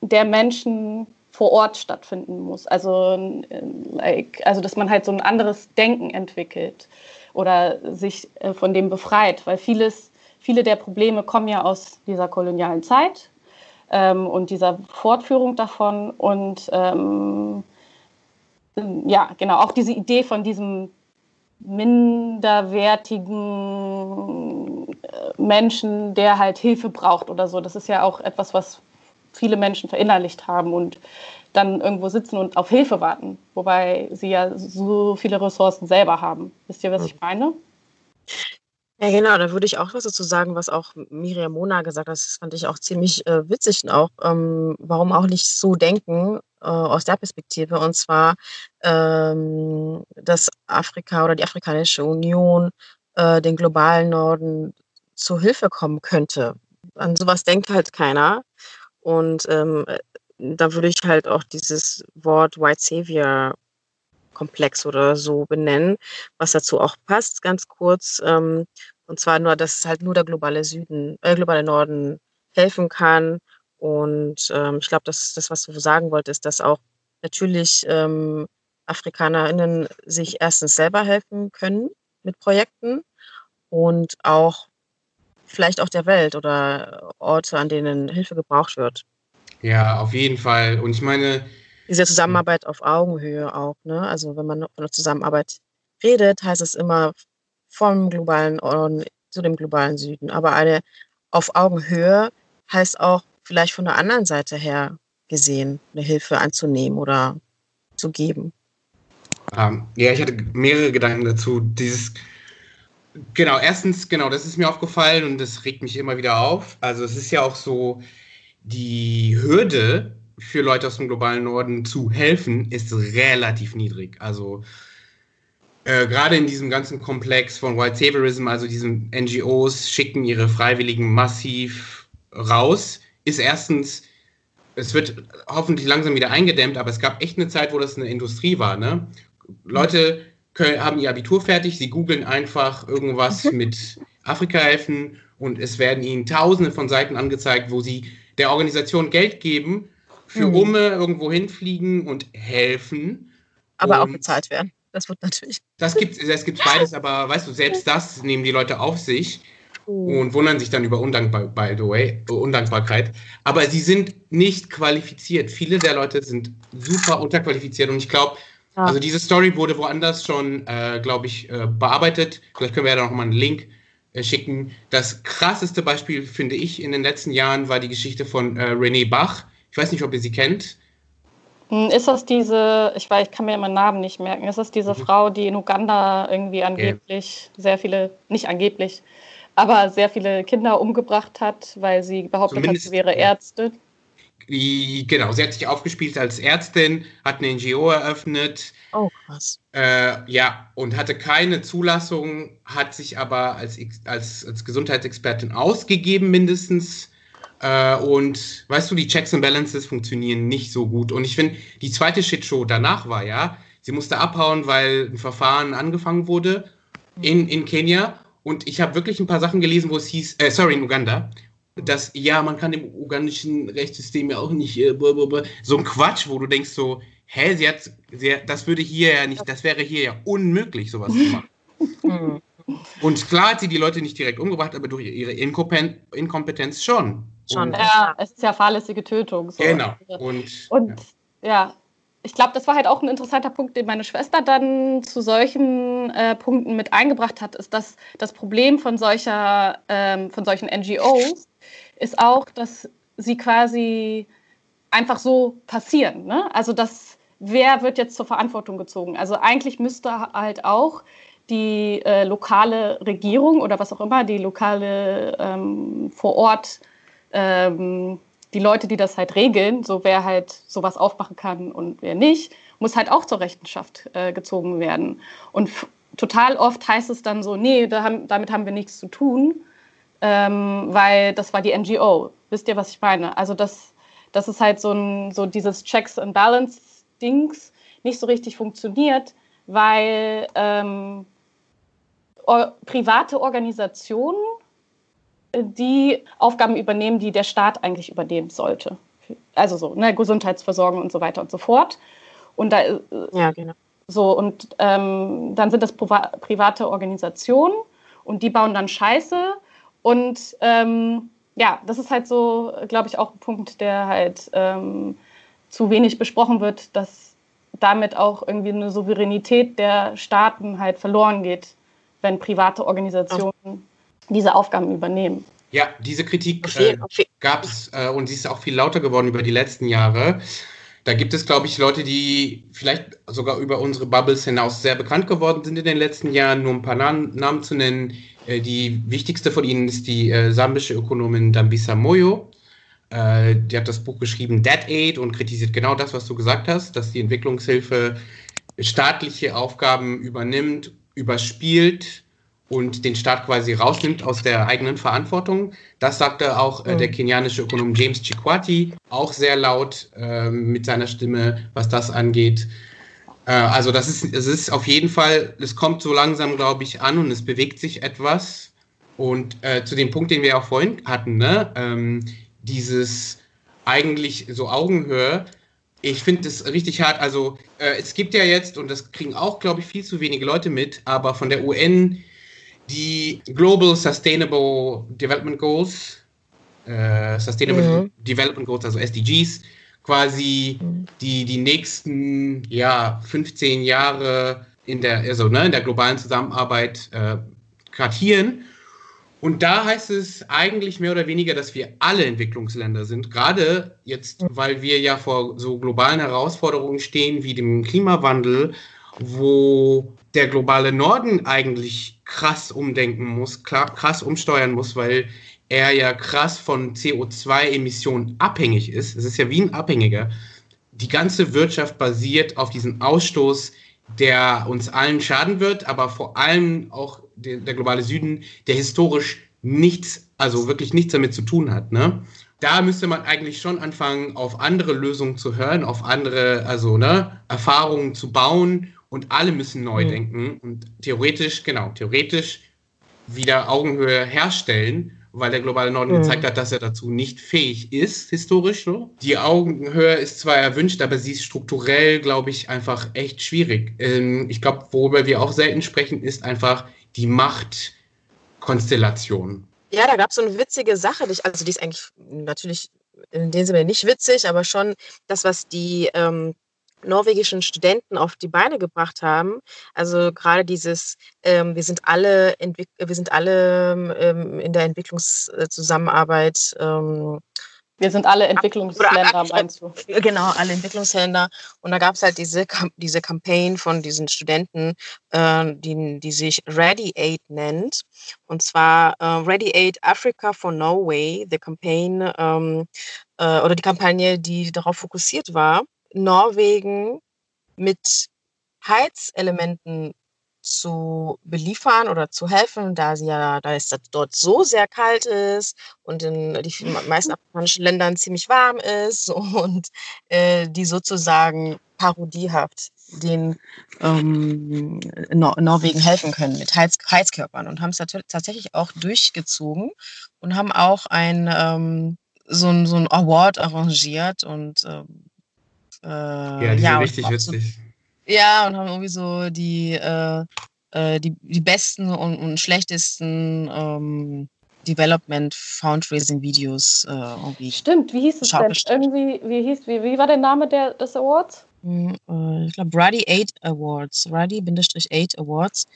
der Menschen vor Ort stattfinden muss. Also, like, also dass man halt so ein anderes Denken entwickelt oder sich äh, von dem befreit, weil vieles, viele der Probleme kommen ja aus dieser kolonialen Zeit ähm, und dieser Fortführung davon und ähm, ja, genau, auch diese Idee von diesem minderwertigen äh, Menschen, der halt Hilfe braucht oder so. Das ist ja auch etwas, was viele Menschen verinnerlicht haben und dann irgendwo sitzen und auf Hilfe warten, wobei sie ja so viele Ressourcen selber haben. Wisst ihr, was ich meine? Ja, genau, da würde ich auch was dazu sagen, was auch Miriam Mona gesagt hat. Das fand ich auch ziemlich äh, witzig und auch, ähm, warum auch nicht so denken äh, aus der Perspektive. Und zwar, ähm, dass Afrika oder die Afrikanische Union äh, den globalen Norden zu Hilfe kommen könnte. An sowas denkt halt keiner. Und ähm, äh, da würde ich halt auch dieses Wort White Savior Komplex oder so benennen, was dazu auch passt, ganz kurz. Ähm, und zwar nur, dass halt nur der globale Süden, äh, globale Norden helfen kann. Und ähm, ich glaube, dass das, was du sagen wolltest, dass auch natürlich ähm, AfrikanerInnen sich erstens selber helfen können mit Projekten und auch vielleicht auch der Welt oder Orte, an denen Hilfe gebraucht wird. Ja, auf jeden Fall. Und ich meine, diese Zusammenarbeit auf Augenhöhe auch. Ne? Also wenn man von der Zusammenarbeit redet, heißt es immer vom globalen Norden zu dem globalen Süden. Aber eine auf Augenhöhe heißt auch vielleicht von der anderen Seite her gesehen, eine Hilfe anzunehmen oder zu geben. Ähm, ja, ich hatte mehrere Gedanken dazu. Dieses, genau, erstens, genau, das ist mir aufgefallen und das regt mich immer wieder auf. Also es ist ja auch so, die Hürde, für Leute aus dem globalen Norden zu helfen, ist relativ niedrig. Also äh, gerade in diesem ganzen Komplex von White Saviorism, also diesen NGOs schicken ihre Freiwilligen massiv raus, ist erstens, es wird hoffentlich langsam wieder eingedämmt, aber es gab echt eine Zeit, wo das eine Industrie war. Ne? Leute können, haben ihr Abitur fertig, sie googeln einfach irgendwas mit Afrika helfen und es werden ihnen tausende von Seiten angezeigt, wo sie der Organisation Geld geben für mhm. Umme irgendwo hinfliegen und helfen. Aber und auch bezahlt werden. Das wird natürlich. Das gibt es gibt's beides, aber weißt du, selbst das nehmen die Leute auf sich. Und wundern sich dann über Undankbar, by the way, Undankbarkeit. Aber sie sind nicht qualifiziert. Viele der Leute sind super unterqualifiziert und ich glaube, ja. also diese Story wurde woanders schon, äh, glaube ich, äh, bearbeitet. Vielleicht können wir ja da noch mal einen Link äh, schicken. Das krasseste Beispiel, finde ich, in den letzten Jahren war die Geschichte von äh, René Bach ich weiß nicht, ob ihr sie kennt. Hm, ist das diese, ich weiß, ich kann mir meinen Namen nicht merken, ist das diese mhm. Frau, die in Uganda irgendwie angeblich okay. sehr viele, nicht angeblich, aber sehr viele Kinder umgebracht hat, weil sie behauptet Zumindest, hat, sie wäre Ärztin? Die, genau, sie hat sich aufgespielt als Ärztin, hat eine NGO eröffnet. Oh, krass. Äh, ja, und hatte keine Zulassung, hat sich aber als, als, als Gesundheitsexpertin ausgegeben, mindestens äh, und weißt du, die Checks and Balances funktionieren nicht so gut. Und ich finde, die zweite Shitshow danach war ja, sie musste abhauen, weil ein Verfahren angefangen wurde in, in Kenia. Und ich habe wirklich ein paar Sachen gelesen, wo es hieß, äh, sorry, in Uganda, dass ja, man kann im ugandischen Rechtssystem ja auch nicht äh, so ein Quatsch, wo du denkst so, hä, sie hat, sie hat, das würde hier ja nicht, das wäre hier ja unmöglich, sowas zu machen. Und klar hat sie die Leute nicht direkt umgebracht, aber durch ihre Inkompetenz schon. Schon. Ja, es ist ja fahrlässige Tötung. So. Genau. Und, und ja. ja ich glaube, das war halt auch ein interessanter Punkt, den meine Schwester dann zu solchen äh, Punkten mit eingebracht hat, ist, dass das Problem von, solcher, ähm, von solchen NGOs ist auch, dass sie quasi einfach so passieren. Ne? Also, dass, wer wird jetzt zur Verantwortung gezogen? Also, eigentlich müsste halt auch die äh, lokale Regierung oder was auch immer, die lokale ähm, vor Ort ähm, die Leute, die das halt regeln, so wer halt sowas aufmachen kann und wer nicht, muss halt auch zur Rechenschaft äh, gezogen werden. Und total oft heißt es dann so, nee, da haben, damit haben wir nichts zu tun, ähm, weil das war die NGO. Wisst ihr, was ich meine? Also das, das ist halt so, ein, so dieses Checks and Balance-Dings nicht so richtig funktioniert, weil ähm, private Organisationen die Aufgaben übernehmen, die der Staat eigentlich übernehmen sollte. Also so, ne, Gesundheitsversorgung und so weiter und so fort. Und da äh, ja, genau. so, und ähm, dann sind das private Organisationen und die bauen dann Scheiße. Und ähm, ja, das ist halt so, glaube ich, auch ein Punkt, der halt ähm, zu wenig besprochen wird, dass damit auch irgendwie eine Souveränität der Staaten halt verloren geht, wenn private Organisationen. Diese Aufgaben übernehmen. Ja, diese Kritik äh, gab es äh, und sie ist auch viel lauter geworden über die letzten Jahre. Da gibt es, glaube ich, Leute, die vielleicht sogar über unsere Bubbles hinaus sehr bekannt geworden sind in den letzten Jahren. Nur ein paar Namen, zu nennen. Äh, die wichtigste von ihnen ist die äh, sambische Ökonomin Dambisa Moyo. Äh, die hat das Buch geschrieben Dead Aid und kritisiert genau das, was du gesagt hast, dass die Entwicklungshilfe staatliche Aufgaben übernimmt, überspielt und den Staat quasi rausnimmt aus der eigenen Verantwortung. Das sagte auch äh, der mhm. kenianische Ökonom James Chikwati, auch sehr laut äh, mit seiner Stimme, was das angeht. Äh, also das ist, es ist auf jeden Fall, es kommt so langsam, glaube ich, an und es bewegt sich etwas. Und äh, zu dem Punkt, den wir auch vorhin hatten, ne? Ähm, dieses eigentlich so Augenhöhe, ich finde das richtig hart. Also äh, es gibt ja jetzt, und das kriegen auch, glaube ich, viel zu wenige Leute mit, aber von der UN die Global Sustainable Development Goals, äh, Sustainable mhm. Development Goals, also SDGs, quasi die, die nächsten ja, 15 Jahre in der, also, ne, in der globalen Zusammenarbeit äh, kartieren. Und da heißt es eigentlich mehr oder weniger, dass wir alle Entwicklungsländer sind, gerade jetzt, mhm. weil wir ja vor so globalen Herausforderungen stehen wie dem Klimawandel, wo der globale Norden eigentlich krass umdenken muss, krass umsteuern muss, weil er ja krass von CO2-Emissionen abhängig ist. Es ist ja wie ein Abhängiger. Die ganze Wirtschaft basiert auf diesem Ausstoß, der uns allen schaden wird, aber vor allem auch der, der globale Süden, der historisch nichts, also wirklich nichts damit zu tun hat. Ne? Da müsste man eigentlich schon anfangen, auf andere Lösungen zu hören, auf andere, also ne, Erfahrungen zu bauen und alle müssen neu mhm. denken und theoretisch, genau, theoretisch wieder Augenhöhe herstellen, weil der globale Norden mhm. gezeigt hat, dass er dazu nicht fähig ist, historisch so. Die Augenhöhe ist zwar erwünscht, aber sie ist strukturell, glaube ich, einfach echt schwierig. Ähm, ich glaube, worüber wir auch selten sprechen, ist einfach die Machtkonstellation. Ja, da gab es so eine witzige Sache, also die ist eigentlich natürlich in dem Sinne nicht witzig, aber schon das, was die ähm, norwegischen Studenten auf die Beine gebracht haben. Also gerade dieses, ähm, wir sind alle, wir sind alle ähm, in der Entwicklungszusammenarbeit. Ähm, wir sind alle Entwicklungsländer, meinst du? Genau, alle Entwicklungsländer. Und da gab es halt diese, diese Campaign von diesen Studenten, äh, die, die sich Ready Aid nennt. Und zwar äh, Ready Aid Africa for Norway, the campaign, ähm, äh, oder die Kampagne, die darauf fokussiert war, Norwegen mit Heizelementen zu beliefern oder zu helfen, da sie ja, da es dort so sehr kalt ist und in den meisten afrikanischen Ländern ziemlich warm ist und äh, die sozusagen parodiehaft den ähm, Nor Norwegen helfen können mit Heiz Heizkörpern und haben es tatsächlich auch durchgezogen und haben auch ein ähm, so, ein so ein Award arrangiert und ähm, äh, ja, die ja, sind richtig witzig. So, ja, und haben irgendwie so die, äh, äh, die, die besten und, und schlechtesten ähm, Development Fundraising Videos äh, irgendwie. Stimmt, wie hieß es denn? Irgendwie, wie hieß, wie, wie war der Name der, des Awards? Hm, äh, ich glaube, Ruddy 8 Awards. Ruddy-8 Awards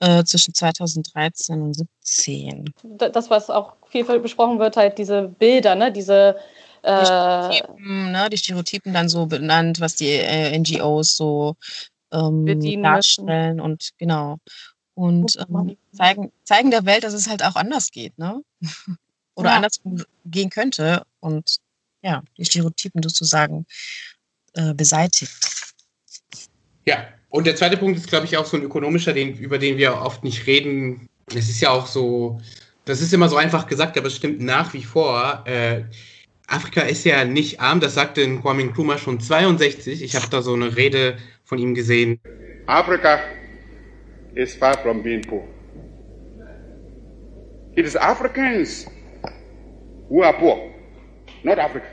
äh, zwischen 2013 und 2017. Das, was auch viel besprochen wird, halt diese Bilder, ne? diese die äh, Stereotypen, ne, die Stereotypen dann so benannt, was die äh, NGOs so ähm, darstellen müssen. und genau. Und ähm, zeigen, zeigen der Welt, dass es halt auch anders geht, ne? Oder ja. anders gehen könnte. Und ja, die Stereotypen sozusagen äh, beseitigt. Ja, und der zweite Punkt ist, glaube ich, auch so ein ökonomischer, den, über den wir oft nicht reden. Es ist ja auch so, das ist immer so einfach gesagt, aber es stimmt nach wie vor. Äh, Afrika ist ja nicht arm, das sagte Kwame Nkrumah schon 62. Ich habe da so eine Rede von ihm gesehen. Africa is far from being poor. It is Africans who are poor, not Africa.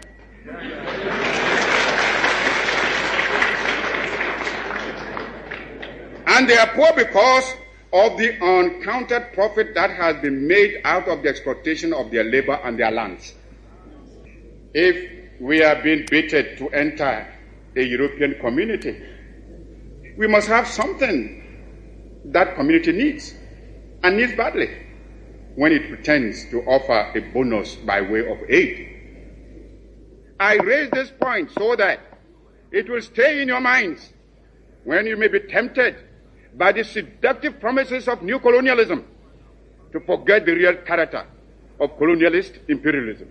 And they are poor because of the uncounted profit that has been made out of the exploitation of their labor and their lands. If we are being baited to enter a European community, we must have something that community needs and needs badly when it pretends to offer a bonus by way of aid. I raise this point so that it will stay in your minds when you may be tempted by the seductive promises of new colonialism to forget the real character of colonialist imperialism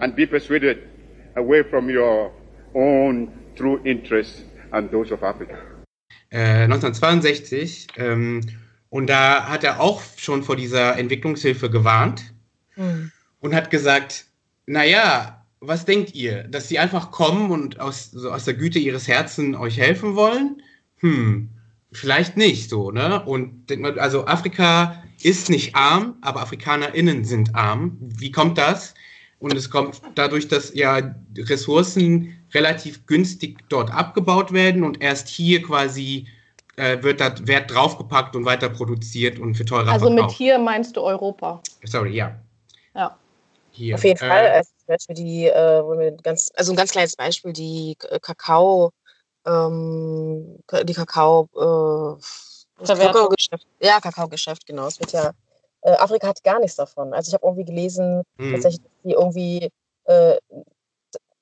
and be persuaded away from your own true interests and those of Africa. Äh, 1962 ähm, und da hat er auch schon vor dieser Entwicklungshilfe gewarnt mhm. und hat gesagt, naja, was denkt ihr, dass sie einfach kommen und aus, so aus der Güte ihres Herzens euch helfen wollen? Hm, vielleicht nicht so, ne? Und also Afrika ist nicht arm, aber AfrikanerInnen sind arm. Wie kommt das? Und es kommt dadurch, dass ja Ressourcen relativ günstig dort abgebaut werden und erst hier quasi äh, wird da Wert draufgepackt und weiter produziert und für teurer Also verkauft. mit hier meinst du Europa? Sorry, ja. Ja. Hier. Auf jeden äh, Fall. Also zum Beispiel die, äh, ganz, also ein ganz kleines Beispiel, die Kakao, ähm, die Kakao, äh, Kakao-Geschäft. Ja, Kakao-Geschäft, genau. Es wird ja, äh, Afrika hat gar nichts davon. Also ich habe irgendwie gelesen, hm. tatsächlich, dass die irgendwie äh,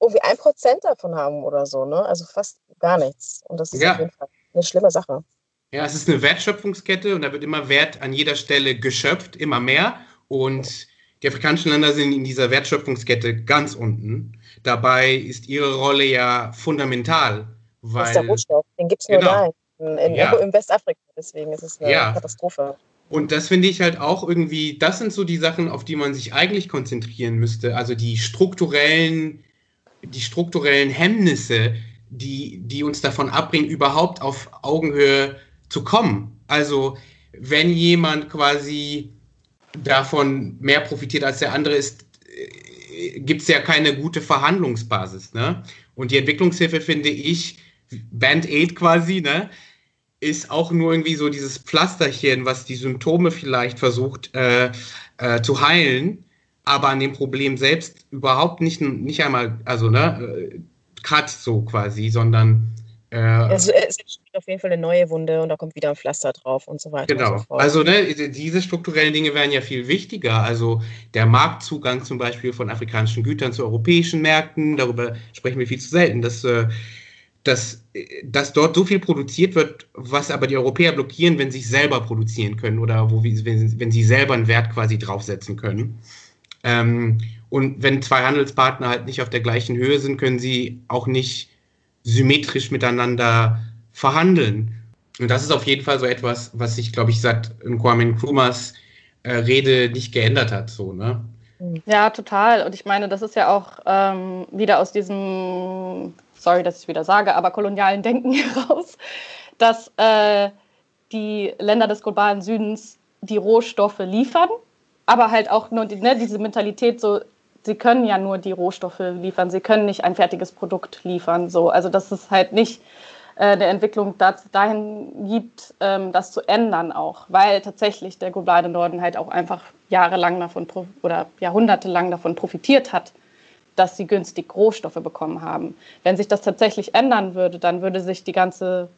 irgendwie ein Prozent davon haben oder so, ne? Also fast gar nichts. Und das ist ja. auf jeden Fall eine schlimme Sache. Ja, es ist eine Wertschöpfungskette und da wird immer Wert an jeder Stelle geschöpft, immer mehr. Und die afrikanischen Länder sind in dieser Wertschöpfungskette ganz unten. Dabei ist ihre Rolle ja fundamental. Weil, das ist der Rohstoff, den gibt es nur genau. da, in, in, ja. in, Westafrika. Deswegen ist es eine ja. Katastrophe. Und das finde ich halt auch irgendwie, das sind so die Sachen, auf die man sich eigentlich konzentrieren müsste. Also die strukturellen, die strukturellen Hemmnisse, die, die uns davon abbringen, überhaupt auf Augenhöhe zu kommen. Also wenn jemand quasi davon mehr profitiert als der andere ist, äh, gibt es ja keine gute Verhandlungsbasis. Ne? Und die Entwicklungshilfe finde ich, Band-Aid quasi, ne? Ist auch nur irgendwie so dieses Pflasterchen, was die Symptome vielleicht versucht äh, äh, zu heilen, aber an dem Problem selbst überhaupt nicht, nicht einmal, also ne, äh, kratzt so quasi, sondern äh, es, es entsteht auf jeden Fall eine neue Wunde und da kommt wieder ein Pflaster drauf und so weiter. Genau. So also ne, diese strukturellen Dinge wären ja viel wichtiger. Also der Marktzugang zum Beispiel von afrikanischen Gütern zu europäischen Märkten, darüber sprechen wir viel zu selten, dass, äh, dass, dass dort so viel produziert wird, was aber die Europäer blockieren, wenn sie es selber produzieren können oder wo, wenn, wenn sie selber einen Wert quasi draufsetzen können. Ähm, und wenn zwei Handelspartner halt nicht auf der gleichen Höhe sind, können sie auch nicht symmetrisch miteinander verhandeln. Und das ist auf jeden Fall so etwas, was sich, glaube ich, seit Kwame Nkrumahs äh, Rede nicht geändert hat. So, ne? Ja, total. Und ich meine, das ist ja auch ähm, wieder aus diesem, sorry, dass ich wieder sage, aber kolonialen Denken heraus, dass äh, die Länder des globalen Südens die Rohstoffe liefern, aber halt auch nur die, ne, diese Mentalität so, sie können ja nur die Rohstoffe liefern, sie können nicht ein fertiges Produkt liefern. So. Also dass es halt nicht äh, eine Entwicklung dahin gibt, ähm, das zu ändern auch, weil tatsächlich der globale Norden halt auch einfach jahrelang davon oder jahrhundertelang davon profitiert hat, dass sie günstig Rohstoffe bekommen haben. Wenn sich das tatsächlich ändern würde, dann würde sich die ganze,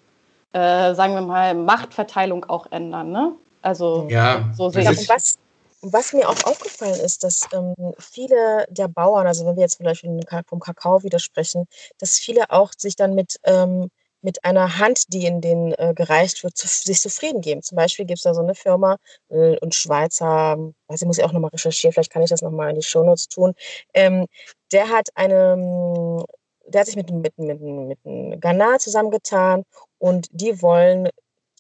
äh, sagen wir mal, Machtverteilung auch ändern. Ne? Also ja, so sehe ich. Was, was mir auch aufgefallen ist, dass ähm, viele der Bauern, also wenn wir jetzt vielleicht vom Kakao widersprechen, dass viele auch sich dann mit ähm, mit einer Hand, die in den äh, gereicht wird, zu, sich zufrieden geben. Zum Beispiel gibt es da so eine Firma äh, und Schweizer, weiß ich, muss ich auch nochmal recherchieren, vielleicht kann ich das nochmal in die Shownotes tun. Ähm, der hat eine, der hat sich mit, mit, mit, mit Ghana zusammengetan und die wollen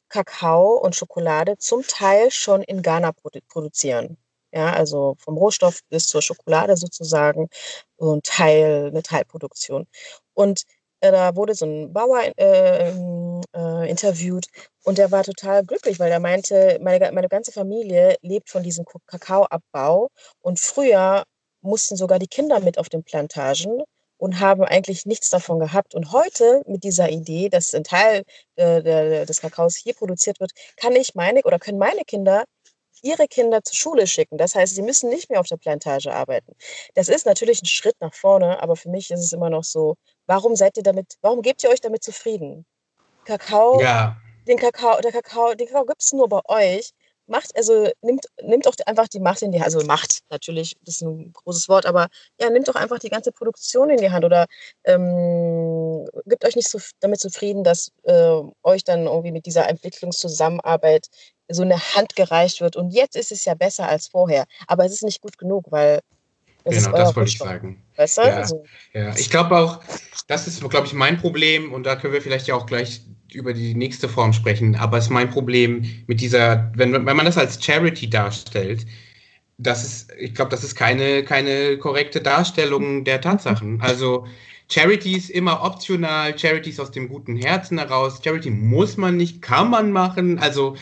Kakao und Schokolade zum Teil schon in Ghana produ produzieren. Ja, also vom Rohstoff bis zur Schokolade sozusagen und Teil, eine Teilproduktion. Und da wurde so ein Bauer äh, äh, interviewt und der war total glücklich, weil er meinte, meine, meine ganze Familie lebt von diesem Kakaoabbau und früher mussten sogar die Kinder mit auf den Plantagen und haben eigentlich nichts davon gehabt. Und heute mit dieser Idee, dass ein Teil äh, des Kakaos hier produziert wird, kann ich meine oder können meine Kinder ihre Kinder zur Schule schicken. Das heißt, sie müssen nicht mehr auf der Plantage arbeiten. Das ist natürlich ein Schritt nach vorne, aber für mich ist es immer noch so, Warum seid ihr damit, warum gebt ihr euch damit zufrieden? Kakao, ja. den Kakao, der Kakao, den Kakao gibt es nur bei euch. Macht, also nimmt, nimmt auch einfach die Macht in die Hand, also Macht natürlich, das ist ein großes Wort, aber ja, nimmt doch einfach die ganze Produktion in die Hand oder ähm, gibt euch nicht so damit zufrieden, dass äh, euch dann irgendwie mit dieser Entwicklungszusammenarbeit so eine Hand gereicht wird. Und jetzt ist es ja besser als vorher, aber es ist nicht gut genug, weil das genau, das wollte ich sagen. Weißt du? ja, also. ja, ich glaube auch, das ist, glaube ich, mein Problem und da können wir vielleicht ja auch gleich über die nächste Form sprechen, aber es ist mein Problem mit dieser, wenn, wenn man das als Charity darstellt, das ist, ich glaube, das ist keine, keine korrekte Darstellung der Tatsachen. Also Charity ist immer optional, Charity ist aus dem guten Herzen heraus, Charity muss man nicht, kann man machen, also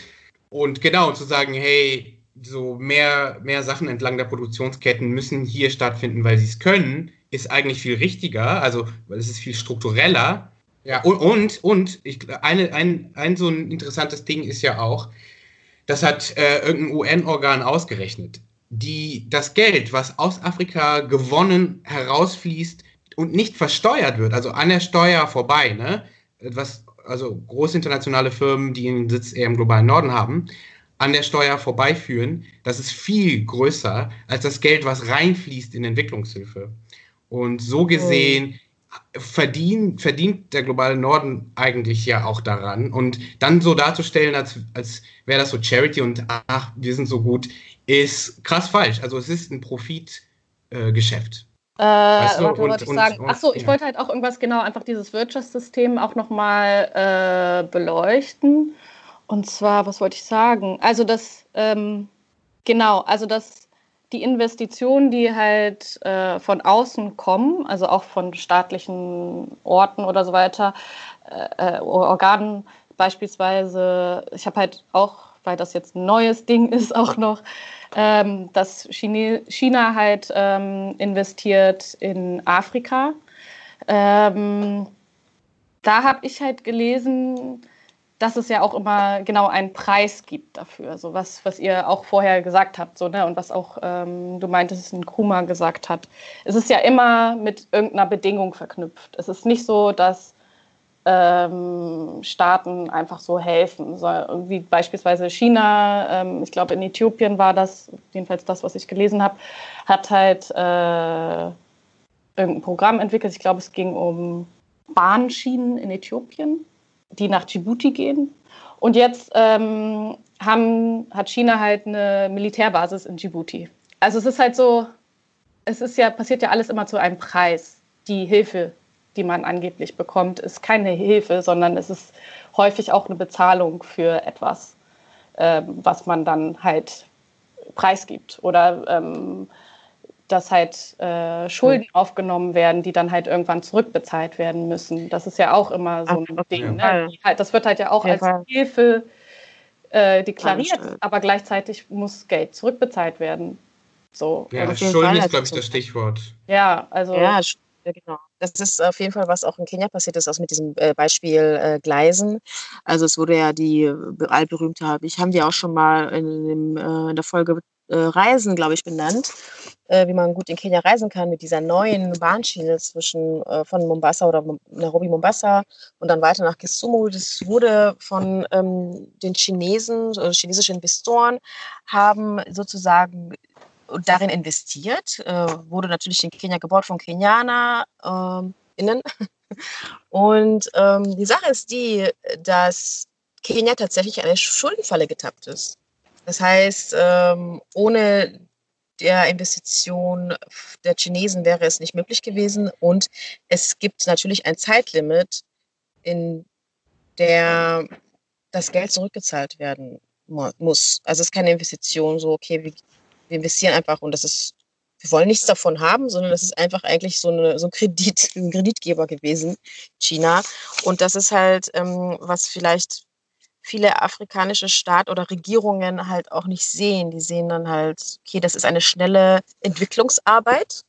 und genau, zu sagen, hey, so mehr, mehr Sachen entlang der Produktionsketten müssen hier stattfinden, weil sie es können, ist eigentlich viel richtiger, also weil es ist viel struktureller. Ja, und, und, und ich, eine, ein, ein so ein interessantes Ding ist ja auch, das hat äh, irgendein UN-Organ ausgerechnet. Die, das Geld, was aus Afrika gewonnen herausfließt und nicht versteuert wird, also an der Steuer vorbei, ne? was, also große internationale Firmen, die einen Sitz eher im globalen Norden haben, an der Steuer vorbeiführen, das ist viel größer als das Geld, was reinfließt in Entwicklungshilfe. Und so gesehen oh. verdient, verdient der globale Norden eigentlich ja auch daran. Und dann so darzustellen, als, als wäre das so Charity und ach, wir sind so gut, ist krass falsch. Also es ist ein Profitgeschäft. Äh, weißt du? warte, und, wollte ich sagen. Achso, ich ja. wollte halt auch irgendwas genau, einfach dieses Wirtschaftssystem auch nochmal äh, beleuchten. Und zwar, was wollte ich sagen? Also das, ähm, genau, also dass die Investitionen, die halt äh, von außen kommen, also auch von staatlichen Orten oder so weiter, äh, äh Organen beispielsweise, ich habe halt auch, weil das jetzt ein neues Ding ist, auch noch, ähm, dass Chine China halt ähm, investiert in Afrika. Ähm, da habe ich halt gelesen, dass es ja auch immer genau einen Preis gibt dafür, so was, was ihr auch vorher gesagt habt, so, ne? und was auch, ähm, du meintest, ein Kruma gesagt hat. Es ist ja immer mit irgendeiner Bedingung verknüpft. Es ist nicht so, dass ähm, Staaten einfach so helfen, so, wie beispielsweise China, ähm, ich glaube in Äthiopien war das, jedenfalls das, was ich gelesen habe, hat halt äh, irgendein Programm entwickelt. Ich glaube, es ging um Bahnschienen in Äthiopien die nach Djibouti gehen. Und jetzt ähm, haben, hat China halt eine Militärbasis in Djibouti. Also es ist halt so, es ist ja, passiert ja alles immer zu einem Preis. Die Hilfe, die man angeblich bekommt, ist keine Hilfe, sondern es ist häufig auch eine Bezahlung für etwas, ähm, was man dann halt preisgibt. Oder ähm, dass halt äh, Schulden mhm. aufgenommen werden, die dann halt irgendwann zurückbezahlt werden müssen. Das ist ja auch immer so ein Ach, Ding. Ne? Halt, das wird halt ja auch ja, als Hilfe äh, deklariert, aber gleichzeitig muss Geld zurückbezahlt werden. So. Ja, Schulden ist, glaube ich, das Stichwort. Ja, also. Ja, genau. Das ist auf jeden Fall, was auch in Kenia passiert ist, auch mit diesem äh, Beispiel äh, Gleisen. Also es wurde ja die äh, allberühmte, ich haben wir auch schon mal in, dem, in der Folge äh, Reisen, glaube ich, benannt, äh, wie man gut in Kenia reisen kann mit dieser neuen Bahnschiene zwischen äh, von Mombasa oder Nairobi, Mombasa und dann weiter nach Kisumu. Das wurde von ähm, den Chinesen, äh, chinesische Investoren haben sozusagen darin investiert, äh, wurde natürlich in Kenia gebaut von Kenianer. ChineseInnen. Und ähm, die Sache ist die, dass Kenia tatsächlich eine Schuldenfalle getappt ist. Das heißt, ähm, ohne der Investition der Chinesen wäre es nicht möglich gewesen. Und es gibt natürlich ein Zeitlimit, in der das Geld zurückgezahlt werden muss. Also es ist keine Investition, so, okay, wir, wir investieren einfach und das ist, wir wollen nichts davon haben, sondern das ist einfach eigentlich so, eine, so ein Kredit, ein Kreditgeber gewesen, China. Und das ist halt, ähm, was vielleicht viele afrikanische Staat oder Regierungen halt auch nicht sehen. Die sehen dann halt, okay, das ist eine schnelle Entwicklungsarbeit.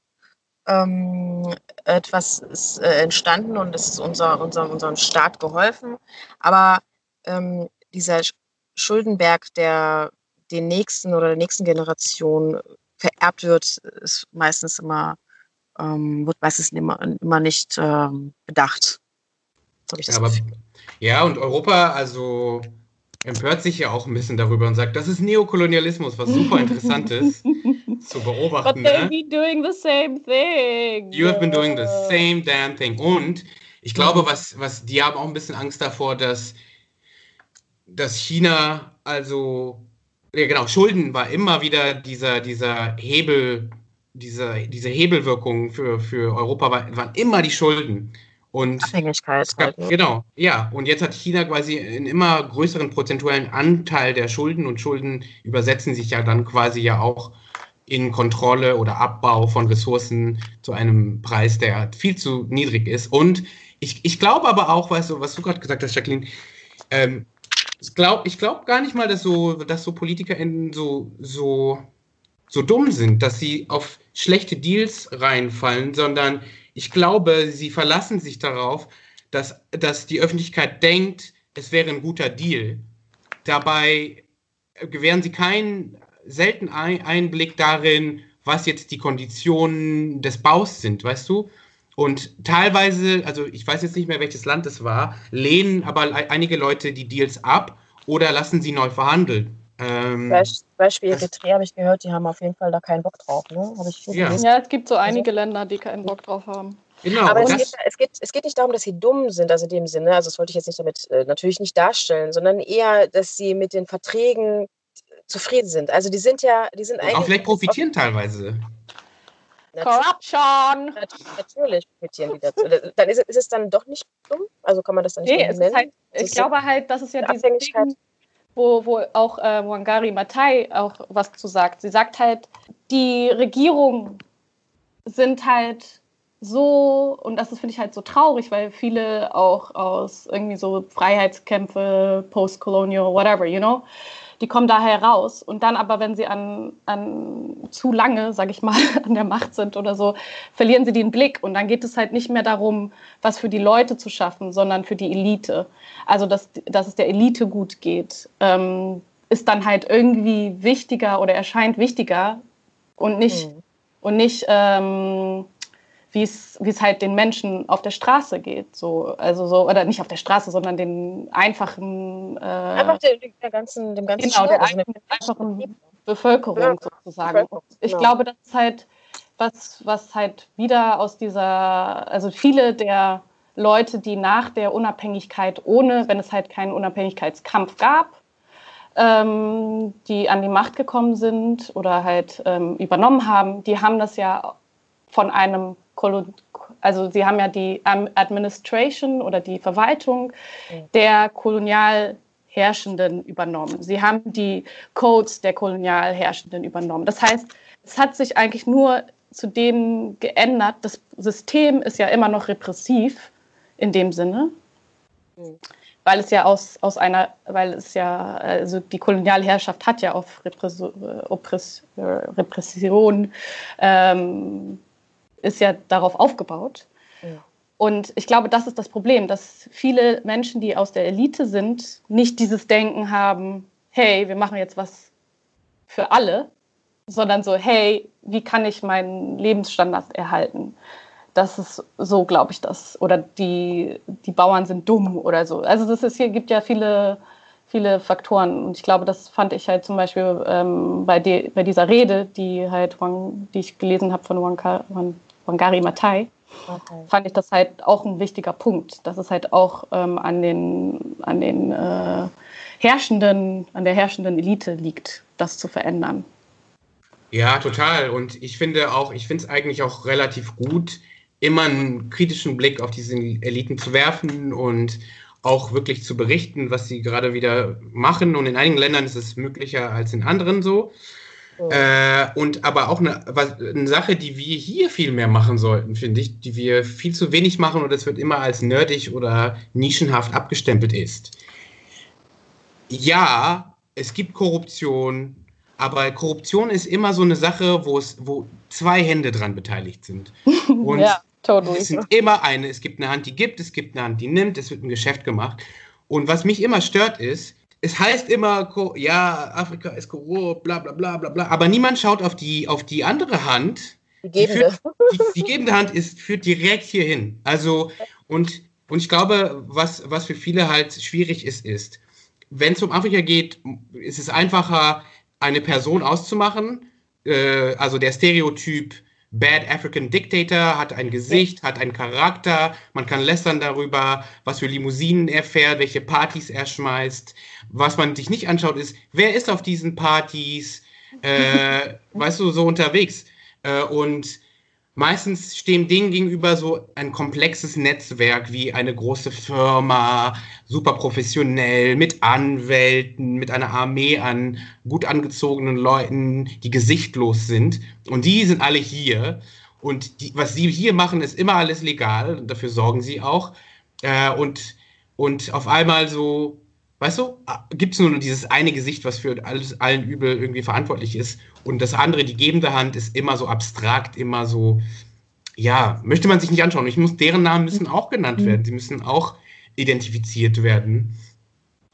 Ähm, etwas ist äh, entstanden und es ist unser, unser, unserem Staat geholfen. Aber ähm, dieser Schuldenberg, der den nächsten oder der nächsten Generation vererbt wird, ist meistens immer, ähm, wird meistens immer, immer nicht ähm, bedacht. Das Aber, ja, und Europa, also empört sich ja auch ein bisschen darüber und sagt, das ist Neokolonialismus, was super interessant ist zu beobachten. But they've ne? been doing the same thing. You have been doing the same damn thing. Und ich glaube, was, was die haben auch ein bisschen Angst davor, dass dass China also, ja genau, Schulden war immer wieder dieser, dieser Hebel, diese, diese Hebelwirkung für, für Europa war, waren immer die Schulden. Und Abhängigkeit. Gab, halt, ne? Genau, ja. Und jetzt hat China quasi einen immer größeren prozentuellen Anteil der Schulden und Schulden übersetzen sich ja dann quasi ja auch in Kontrolle oder Abbau von Ressourcen zu einem Preis, der viel zu niedrig ist. Und ich, ich glaube aber auch, weißt du, was du gerade gesagt hast, Jacqueline, ähm, ich glaube ich glaub gar nicht mal, dass so, dass so PolitikerInnen so, so, so dumm sind, dass sie auf schlechte Deals reinfallen, sondern ich glaube, sie verlassen sich darauf, dass, dass die Öffentlichkeit denkt, es wäre ein guter Deal. Dabei gewähren sie keinen selten Einblick darin, was jetzt die Konditionen des Baus sind, weißt du? Und teilweise, also ich weiß jetzt nicht mehr, welches Land es war, lehnen aber einige Leute die Deals ab oder lassen sie neu verhandeln. Ähm, Beispiel Eritrea habe ich gehört, die haben auf jeden Fall da keinen Bock drauf. Ne? ja. ja, es gibt so einige also, Länder, die keinen Bock drauf haben. Genau, aber es geht, es, geht, es geht nicht darum, dass sie dumm sind, also in dem Sinne, also das wollte ich jetzt nicht damit äh, natürlich nicht darstellen, sondern eher, dass sie mit den Verträgen zufrieden sind. Also die sind ja, die sind eigentlich. Auch vielleicht profitieren teilweise. Corruption. Natürlich profitieren die dazu. Dann ist, ist, es dann doch nicht dumm? Also kann man das dann nicht nee, es nennen? Halt, ich glaube halt, das ist ja diese Ding, wo, wo auch äh, Wangari Matai auch was zu sagt. Sie sagt halt, die Regierungen sind halt so, und das finde ich halt so traurig, weil viele auch aus irgendwie so Freiheitskämpfe, Postcolonial, whatever, you know, die kommen da heraus. Und dann aber, wenn sie an, an zu lange, sage ich mal, an der Macht sind oder so, verlieren sie den Blick. Und dann geht es halt nicht mehr darum, was für die Leute zu schaffen, sondern für die Elite. Also, dass, dass es der Elite gut geht, ähm, ist dann halt irgendwie wichtiger oder erscheint wichtiger und nicht, mhm. und nicht ähm, wie es halt den Menschen auf der Straße geht. So, also so, oder nicht auf der Straße, sondern den einfachen. Äh, Einfach der, der ganzen, dem ganzen Genau, der also einfachen Bevölkerung sozusagen. Bevölkerung, ich genau. glaube, das ist halt was, was halt wieder aus dieser, also viele der Leute, die nach der Unabhängigkeit ohne, wenn es halt keinen Unabhängigkeitskampf gab, ähm, die an die Macht gekommen sind oder halt ähm, übernommen haben, die haben das ja von einem also sie haben ja die Administration oder die Verwaltung der kolonial Herrschenden übernommen. Sie haben die Codes der kolonial Herrschenden übernommen. Das heißt, es hat sich eigentlich nur zu denen geändert. Das System ist ja immer noch repressiv in dem Sinne, weil es ja aus, aus einer, weil es ja, also die Kolonialherrschaft hat ja auf Repress, Oppress, Repression ähm, ist ja darauf aufgebaut. Ja. Und ich glaube, das ist das Problem, dass viele Menschen, die aus der Elite sind, nicht dieses Denken haben, hey, wir machen jetzt was für alle, sondern so, hey, wie kann ich meinen Lebensstandard erhalten? Das ist so, glaube ich, das. Oder die, die Bauern sind dumm oder so. Also das ist hier gibt ja viele, viele Faktoren. Und ich glaube, das fand ich halt zum Beispiel ähm, bei, de, bei dieser Rede, die halt die ich gelesen habe von Wang, Wang Wangari Matai, okay. fand ich das halt auch ein wichtiger Punkt, dass es halt auch ähm, an den, an den äh, herrschenden, an der herrschenden Elite liegt, das zu verändern. Ja, total. Und ich finde auch, ich finde es eigentlich auch relativ gut, immer einen kritischen Blick auf diese Eliten zu werfen und auch wirklich zu berichten, was sie gerade wieder machen. Und in einigen Ländern ist es möglicher als in anderen so. Äh, und aber auch eine, was, eine Sache, die wir hier viel mehr machen sollten, finde ich, die wir viel zu wenig machen und es wird immer als nerdig oder nischenhaft abgestempelt ist. Ja, es gibt Korruption, aber Korruption ist immer so eine Sache, wo es, wo zwei Hände dran beteiligt sind. Und ja, totally. es sind immer eine. Es gibt eine Hand, die gibt, es gibt eine Hand, die nimmt, es wird ein Geschäft gemacht. Und was mich immer stört ist, es heißt immer, ja, Afrika ist korrupt, bla bla bla bla bla, aber niemand schaut auf die, auf die andere Hand. Die gebende. Die, die, die gebende Hand ist, führt direkt hierhin. Also, und, und ich glaube, was, was für viele halt schwierig ist, ist, wenn es um Afrika geht, ist es einfacher, eine Person auszumachen. Äh, also der Stereotyp Bad African Dictator hat ein Gesicht, hat einen Charakter. Man kann lästern darüber, was für Limousinen er fährt, welche Partys er schmeißt. Was man sich nicht anschaut, ist, wer ist auf diesen Partys, äh, weißt du, so unterwegs. Äh, und meistens stehen Dingen gegenüber so ein komplexes Netzwerk wie eine große Firma, super professionell, mit Anwälten, mit einer Armee an gut angezogenen Leuten, die gesichtlos sind. Und die sind alle hier. Und die, was sie hier machen, ist immer alles legal. Dafür sorgen sie auch. Äh, und, und auf einmal so weißt du, gibt es nur dieses eine Gesicht, was für alles, allen Übel irgendwie verantwortlich ist. Und das andere, die gebende Hand, ist immer so abstrakt, immer so, ja, möchte man sich nicht anschauen. Ich muss, deren Namen müssen auch genannt mhm. werden. Sie müssen auch identifiziert werden.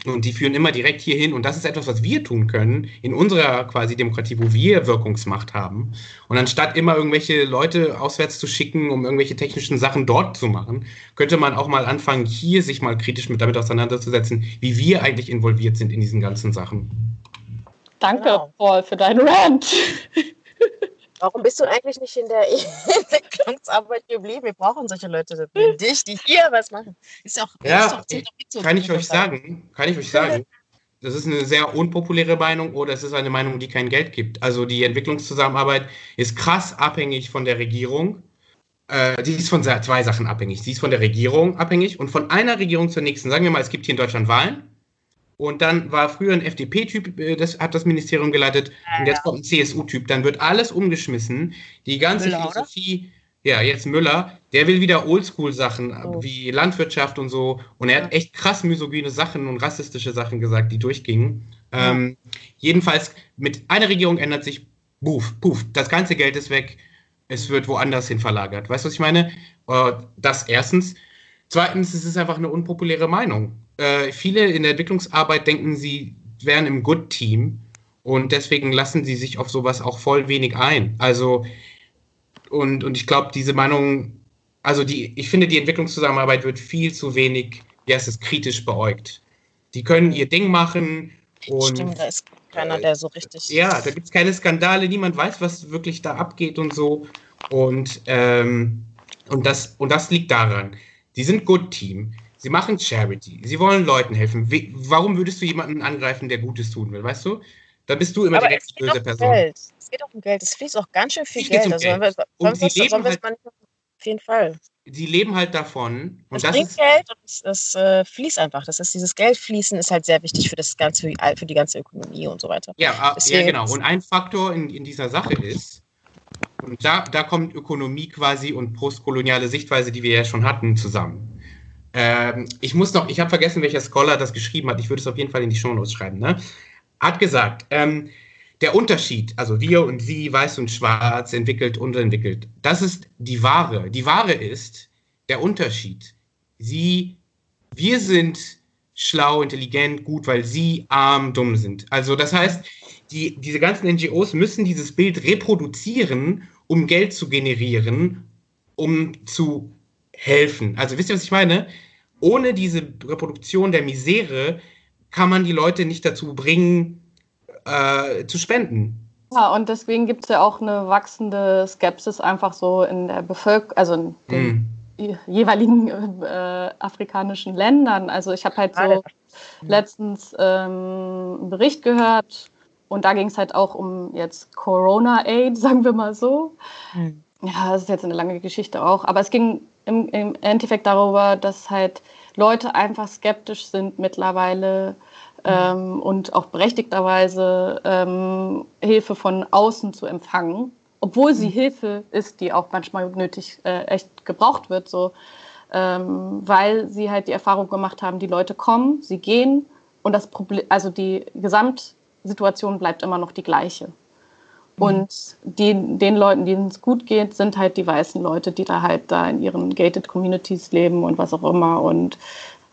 Und die führen immer direkt hierhin. Und das ist etwas, was wir tun können in unserer quasi Demokratie, wo wir Wirkungsmacht haben. Und anstatt immer irgendwelche Leute auswärts zu schicken, um irgendwelche technischen Sachen dort zu machen, könnte man auch mal anfangen, hier sich mal kritisch mit damit auseinanderzusetzen, wie wir eigentlich involviert sind in diesen ganzen Sachen. Danke, genau. Paul, für deinen Rant. Warum bist du eigentlich nicht in der Entwicklungsarbeit geblieben? Wir brauchen solche Leute wie dich, die hier was machen. Ist auch, ja, ist doch, so kann ich euch sagen, kann ich euch sagen. Das ist eine sehr unpopuläre Meinung oder es ist eine Meinung, die kein Geld gibt. Also die Entwicklungszusammenarbeit ist krass abhängig von der Regierung. Äh, die ist von zwei Sachen abhängig. Sie ist von der Regierung abhängig und von einer Regierung zur nächsten. Sagen wir mal, es gibt hier in Deutschland Wahlen und dann war früher ein FDP-Typ, äh, das hat das Ministerium geleitet. Ja, und jetzt ja. kommt ein CSU-Typ. Dann wird alles umgeschmissen. Die ganze Müller, Philosophie, oder? ja, jetzt Müller, der will wieder Oldschool-Sachen oh. wie Landwirtschaft und so. Und er ja. hat echt krass misogyne Sachen und rassistische Sachen gesagt, die durchgingen. Ähm, jedenfalls, mit einer Regierung ändert sich, puff, puff, das ganze Geld ist weg. Es wird woanders hin verlagert. Weißt du, was ich meine? Äh, das erstens. Zweitens, es ist einfach eine unpopuläre Meinung äh, viele in der Entwicklungsarbeit denken, sie wären im Good-Team und deswegen lassen sie sich auf sowas auch voll wenig ein. Also, und, und ich glaube, diese Meinung, also die, ich finde, die Entwicklungszusammenarbeit wird viel zu wenig, heißt es, kritisch beäugt. Die können ihr Ding machen und. Stimmt, da ist keiner, der so richtig. Ja, da gibt es keine Skandale, niemand weiß, was wirklich da abgeht und so. Und, ähm, und, das, und das liegt daran. Die sind Good Team. Sie machen Charity. Sie wollen Leuten helfen. Wie, warum würdest du jemanden angreifen, der Gutes tun will? Weißt du? Da bist du immer Aber direkt die böse Person. Geld. Es geht auch um Geld. Es fließt auch ganz schön viel Geld. Um also, Geld. und sie leben halt, auf jeden Fall. Sie leben halt davon. Und es das bringt ist, Geld und es, es äh, fließt einfach. Das ist dieses Geldfließen ist halt sehr wichtig für das ganze, für die ganze Ökonomie und so weiter. Ja, Deswegen, ja genau. Und ein Faktor in, in dieser Sache ist, und da, da kommt Ökonomie quasi und postkoloniale Sichtweise, die wir ja schon hatten, zusammen. Ähm, ich muss noch, ich habe vergessen, welcher Scholar das geschrieben hat. Ich würde es auf jeden Fall in die Shownotes schreiben. Ne? Hat gesagt, ähm, der Unterschied, also wir und sie, weiß und schwarz, entwickelt, unterentwickelt, das ist die Ware. Die Ware ist der Unterschied. Sie, wir sind schlau, intelligent, gut, weil sie arm, dumm sind. Also das heißt, die, diese ganzen NGOs müssen dieses Bild reproduzieren, um Geld zu generieren, um zu helfen. Also wisst ihr, was ich meine? Ohne diese Reproduktion der Misere kann man die Leute nicht dazu bringen, äh, zu spenden. Ja, und deswegen gibt es ja auch eine wachsende Skepsis einfach so in der Bevölkerung, also in den mm. jeweiligen äh, afrikanischen Ländern. Also ich habe halt so letztens ähm, einen Bericht gehört und da ging es halt auch um jetzt Corona-Aid, sagen wir mal so. Mhm. Ja, das ist jetzt eine lange Geschichte auch, aber es ging im, im Endeffekt darüber, dass halt Leute einfach skeptisch sind mittlerweile ähm, und auch berechtigterweise ähm, Hilfe von außen zu empfangen, obwohl sie mhm. Hilfe ist, die auch manchmal nötig äh, echt gebraucht wird, so ähm, weil sie halt die Erfahrung gemacht haben, die Leute kommen, sie gehen und das Problem, also die Gesamtsituation bleibt immer noch die gleiche. Mhm. Und die, den Leuten, denen es gut geht, sind halt die weißen Leute, die da halt da in ihren gated Communities leben und was auch immer. Und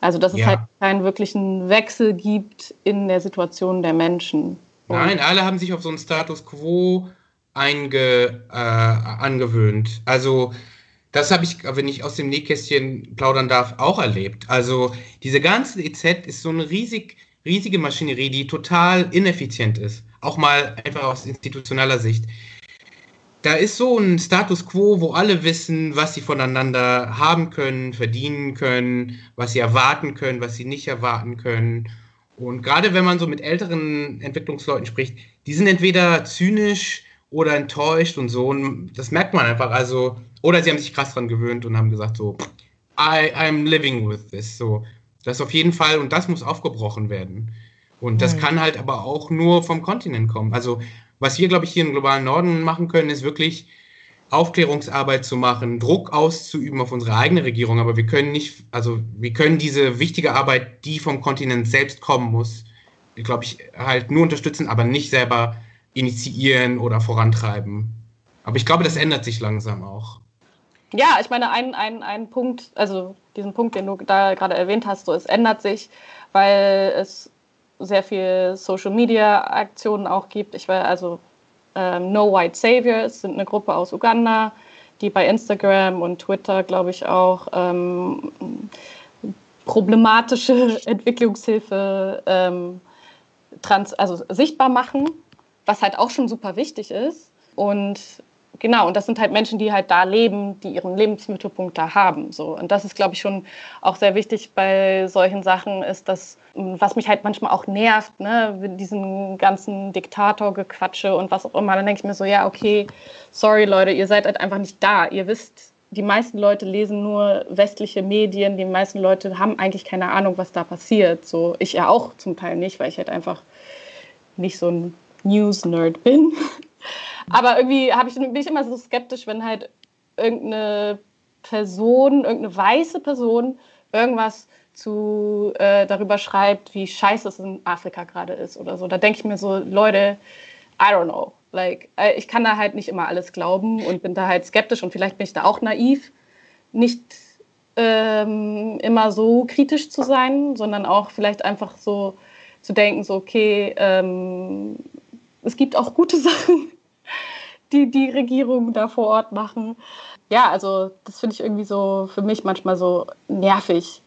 also, dass ja. es halt keinen wirklichen Wechsel gibt in der Situation der Menschen. Und Nein, alle haben sich auf so einen Status quo einge, äh, angewöhnt. Also, das habe ich, wenn ich aus dem Nähkästchen plaudern darf, auch erlebt. Also, diese ganze EZ ist so eine riesig, riesige Maschinerie, die total ineffizient ist. Auch mal einfach aus institutioneller Sicht da ist so ein Status quo, wo alle wissen, was sie voneinander haben können, verdienen können, was sie erwarten können, was sie nicht erwarten können. Und gerade wenn man so mit älteren Entwicklungsleuten spricht, die sind entweder zynisch oder enttäuscht und so. Und das merkt man einfach. Also, oder sie haben sich krass dran gewöhnt und haben gesagt so, I, I'm living with this. So, das auf jeden Fall und das muss aufgebrochen werden. Und das mhm. kann halt aber auch nur vom Kontinent kommen. Also was wir, glaube ich, hier im globalen Norden machen können, ist wirklich Aufklärungsarbeit zu machen, Druck auszuüben auf unsere eigene Regierung. Aber wir können nicht, also wir können diese wichtige Arbeit, die vom Kontinent selbst kommen muss, glaube ich, halt nur unterstützen, aber nicht selber initiieren oder vorantreiben. Aber ich glaube, das ändert sich langsam auch. Ja, ich meine, ein, ein, ein Punkt, also diesen Punkt, den du da gerade erwähnt hast, so es ändert sich, weil es sehr viel Social Media Aktionen auch gibt. Ich war also ähm, No White Saviors sind eine Gruppe aus Uganda, die bei Instagram und Twitter, glaube ich, auch ähm, problematische Entwicklungshilfe ähm, trans also sichtbar machen, was halt auch schon super wichtig ist. Und genau, und das sind halt Menschen, die halt da leben, die ihren Lebensmittelpunkt da haben. So. Und das ist, glaube ich, schon auch sehr wichtig bei solchen Sachen, ist, dass, was mich halt manchmal auch nervt, ne, diesen ganzen Diktator-Gequatsche und was auch immer, dann denke ich mir so, ja, okay, sorry Leute, ihr seid halt einfach nicht da. Ihr wisst, die meisten Leute lesen nur westliche Medien, die meisten Leute haben eigentlich keine Ahnung, was da passiert. So, ich ja auch zum Teil nicht, weil ich halt einfach nicht so ein News-Nerd bin. Aber irgendwie ich, bin ich immer so skeptisch, wenn halt irgendeine Person, irgendeine weiße Person irgendwas zu, äh, darüber schreibt, wie scheiße es in Afrika gerade ist oder so. Da denke ich mir so, Leute, I don't know. Like, äh, ich kann da halt nicht immer alles glauben und bin da halt skeptisch und vielleicht bin ich da auch naiv, nicht ähm, immer so kritisch zu sein, sondern auch vielleicht einfach so zu denken, so, okay, ähm, es gibt auch gute Sachen die die Regierung da vor Ort machen. Ja, also das finde ich irgendwie so für mich manchmal so nervig.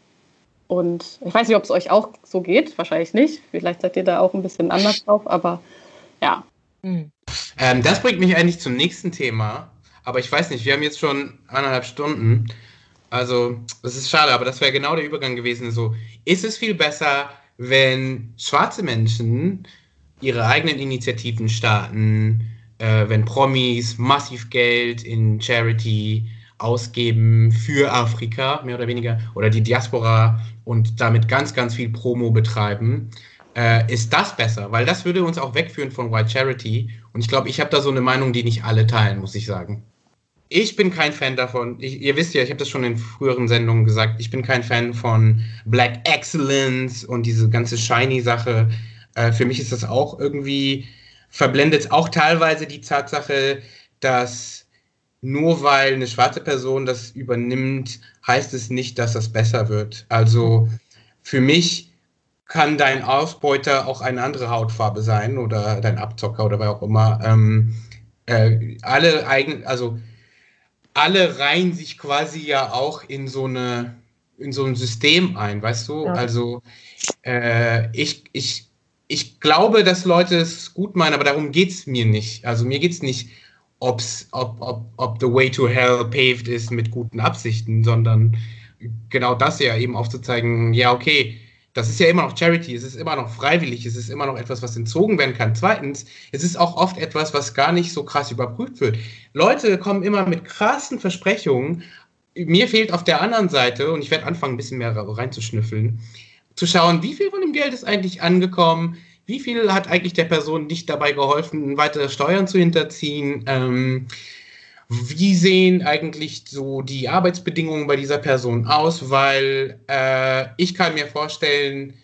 Und ich weiß nicht, ob es euch auch so geht, wahrscheinlich nicht. Vielleicht seid ihr da auch ein bisschen anders drauf, aber ja. Mhm. Ähm, das bringt mich eigentlich zum nächsten Thema. Aber ich weiß nicht, wir haben jetzt schon eineinhalb Stunden. Also, das ist schade, aber das wäre genau der Übergang gewesen. So, ist es viel besser, wenn schwarze Menschen ihre eigenen Initiativen starten, äh, wenn Promis massiv Geld in Charity ausgeben für Afrika, mehr oder weniger, oder die Diaspora und damit ganz, ganz viel Promo betreiben, äh, ist das besser, weil das würde uns auch wegführen von White Charity. Und ich glaube, ich habe da so eine Meinung, die nicht alle teilen, muss ich sagen. Ich bin kein Fan davon. Ich, ihr wisst ja, ich habe das schon in früheren Sendungen gesagt. Ich bin kein Fan von Black Excellence und diese ganze Shiny-Sache. Äh, für mich ist das auch irgendwie verblendet auch teilweise die Tatsache, dass nur weil eine schwarze Person das übernimmt, heißt es nicht, dass das besser wird. Also für mich kann dein Ausbeuter auch eine andere Hautfarbe sein oder dein Abzocker oder wer auch immer. Ähm, äh, alle eigen, also alle reihen sich quasi ja auch in so eine in so ein System ein, weißt du? Ja. Also äh, ich, ich ich glaube, dass Leute es gut meinen, aber darum geht es mir nicht. Also mir geht es nicht, ob's, ob, ob, ob the way to hell paved ist mit guten Absichten, sondern genau das ja eben aufzuzeigen, ja, okay, das ist ja immer noch Charity, es ist immer noch freiwillig, es ist immer noch etwas, was entzogen werden kann. Zweitens, es ist auch oft etwas, was gar nicht so krass überprüft wird. Leute kommen immer mit krassen Versprechungen. Mir fehlt auf der anderen Seite, und ich werde anfangen, ein bisschen mehr reinzuschnüffeln, zu schauen, wie viel von dem Geld ist eigentlich angekommen, wie viel hat eigentlich der Person nicht dabei geholfen, weitere Steuern zu hinterziehen, ähm, wie sehen eigentlich so die Arbeitsbedingungen bei dieser Person aus, weil äh, ich kann mir vorstellen,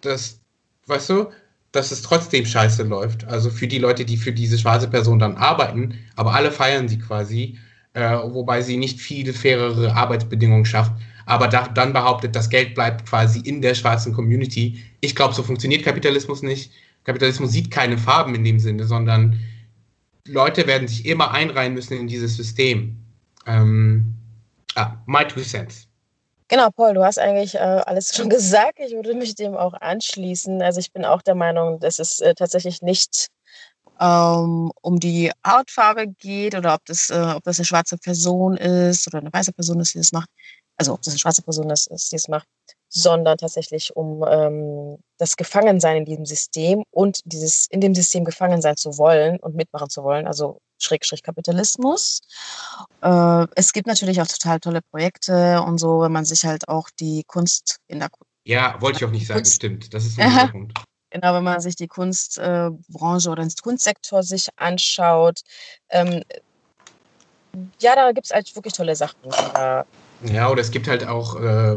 dass, weißt du, dass es trotzdem scheiße läuft. Also für die Leute, die für diese schwarze Person dann arbeiten, aber alle feiern sie quasi, äh, wobei sie nicht viele fairere Arbeitsbedingungen schafft aber da, dann behauptet, das Geld bleibt quasi in der schwarzen Community. Ich glaube, so funktioniert Kapitalismus nicht. Kapitalismus sieht keine Farben in dem Sinne, sondern Leute werden sich immer einreihen müssen in dieses System. Ähm, ah, my two cents. Genau, Paul, du hast eigentlich äh, alles schon gesagt. Ich würde mich dem auch anschließen. Also ich bin auch der Meinung, dass es äh, tatsächlich nicht ähm, um die Hautfarbe geht oder ob das, äh, ob das eine schwarze Person ist oder eine weiße Person ist, die das macht also ob das eine schwarze Person ist, die es macht, sondern tatsächlich um ähm, das Gefangensein in diesem System und dieses in dem System gefangen sein zu wollen und mitmachen zu wollen, also Schrägstrich Kapitalismus. Äh, es gibt natürlich auch total tolle Projekte und so, wenn man sich halt auch die Kunst in der Ja, wollte ich auch nicht sagen, stimmt. Das ist ein Punkt. Genau, wenn man sich die Kunstbranche äh, oder den Kunstsektor sich anschaut, ähm, ja, da gibt es eigentlich wirklich tolle Sachen. Da ja, oder es gibt halt auch, äh,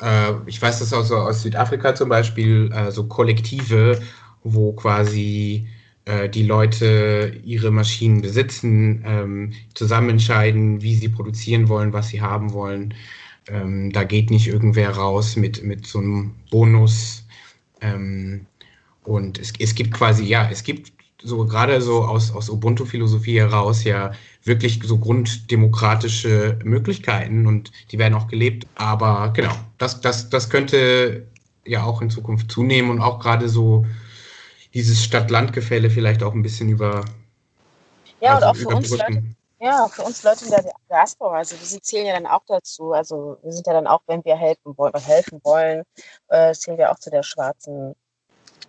äh, ich weiß das auch so aus Südafrika zum Beispiel, äh, so Kollektive, wo quasi äh, die Leute ihre Maschinen besitzen, ähm, zusammen entscheiden, wie sie produzieren wollen, was sie haben wollen. Ähm, da geht nicht irgendwer raus mit, mit so einem Bonus. Ähm, und es, es gibt quasi, ja, es gibt so gerade so aus, aus Ubuntu-Philosophie heraus ja wirklich so grunddemokratische Möglichkeiten und die werden auch gelebt. Aber genau, das, das, das könnte ja auch in Zukunft zunehmen und auch gerade so dieses Stadt-Land-Gefälle vielleicht auch ein bisschen über. Ja, also und auch für uns Leute, ja, für uns Leute in der Diaspora, also wir zählen ja dann auch dazu. Also wir sind ja dann auch, wenn wir helfen wollen, helfen wollen, äh, zählen wir auch zu der schwarzen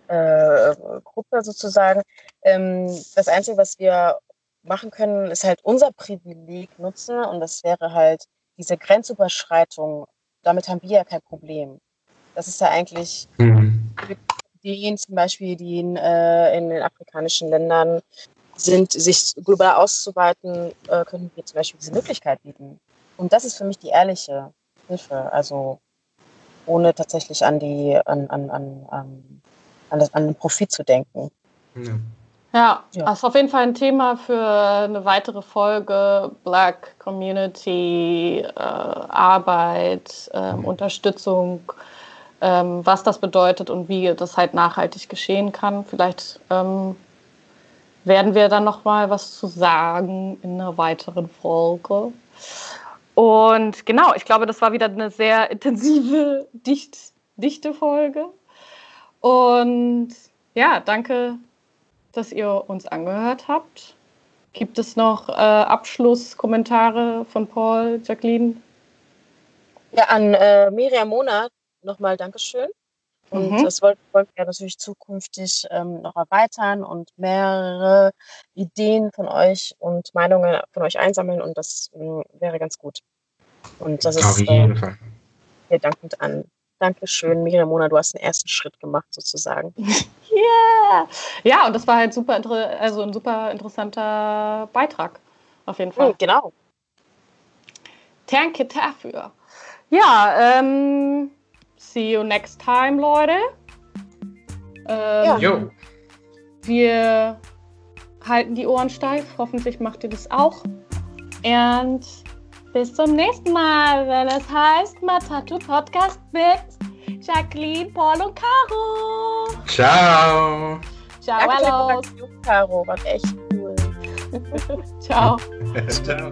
äh, Gruppe sozusagen. Ähm, das Einzige, was wir machen können, ist halt unser Privileg nutzen und das wäre halt diese Grenzüberschreitung. Damit haben wir ja kein Problem. Das ist ja eigentlich mhm. Ideen zum Beispiel, die in, äh, in den afrikanischen Ländern sind, sich global auszuweiten, äh, können wir zum Beispiel diese Möglichkeit bieten. Und das ist für mich die ehrliche Hilfe. Also ohne tatsächlich an die an, an, an, an, das, an den Profit zu denken. Ja. Ja, ja, das ist auf jeden Fall ein Thema für eine weitere Folge. Black Community, äh, Arbeit, äh, Unterstützung, ähm, was das bedeutet und wie das halt nachhaltig geschehen kann. Vielleicht ähm, werden wir dann noch mal was zu sagen in einer weiteren Folge. Und genau, ich glaube, das war wieder eine sehr intensive, dicht, dichte Folge. Und ja, danke dass ihr uns angehört habt. Gibt es noch äh, Abschlusskommentare von Paul, Jacqueline? Ja, an äh, Miriam Mona nochmal Dankeschön. Und mhm. das wollen wir natürlich zukünftig ähm, noch erweitern und mehrere Ideen von euch und Meinungen von euch einsammeln und das äh, wäre ganz gut. Und das Auf ist jeden äh, Fall. Hier dankend an Dankeschön, Miriam Mona, du hast den ersten Schritt gemacht sozusagen. yeah! Ja, und das war halt super, also ein super interessanter Beitrag. Auf jeden Fall. Mhm, genau. Danke dafür. Ja, ähm, see you next time, Leute. Ähm, ja. Wir halten die Ohren steif. Hoffentlich macht ihr das auch. Und bis zum nächsten Mal, wenn es heißt Matatu Podcast mit Jacqueline, Paul und Caro. Ciao. Ciao, hallo. Caro, war echt cool. Ciao. Ciao.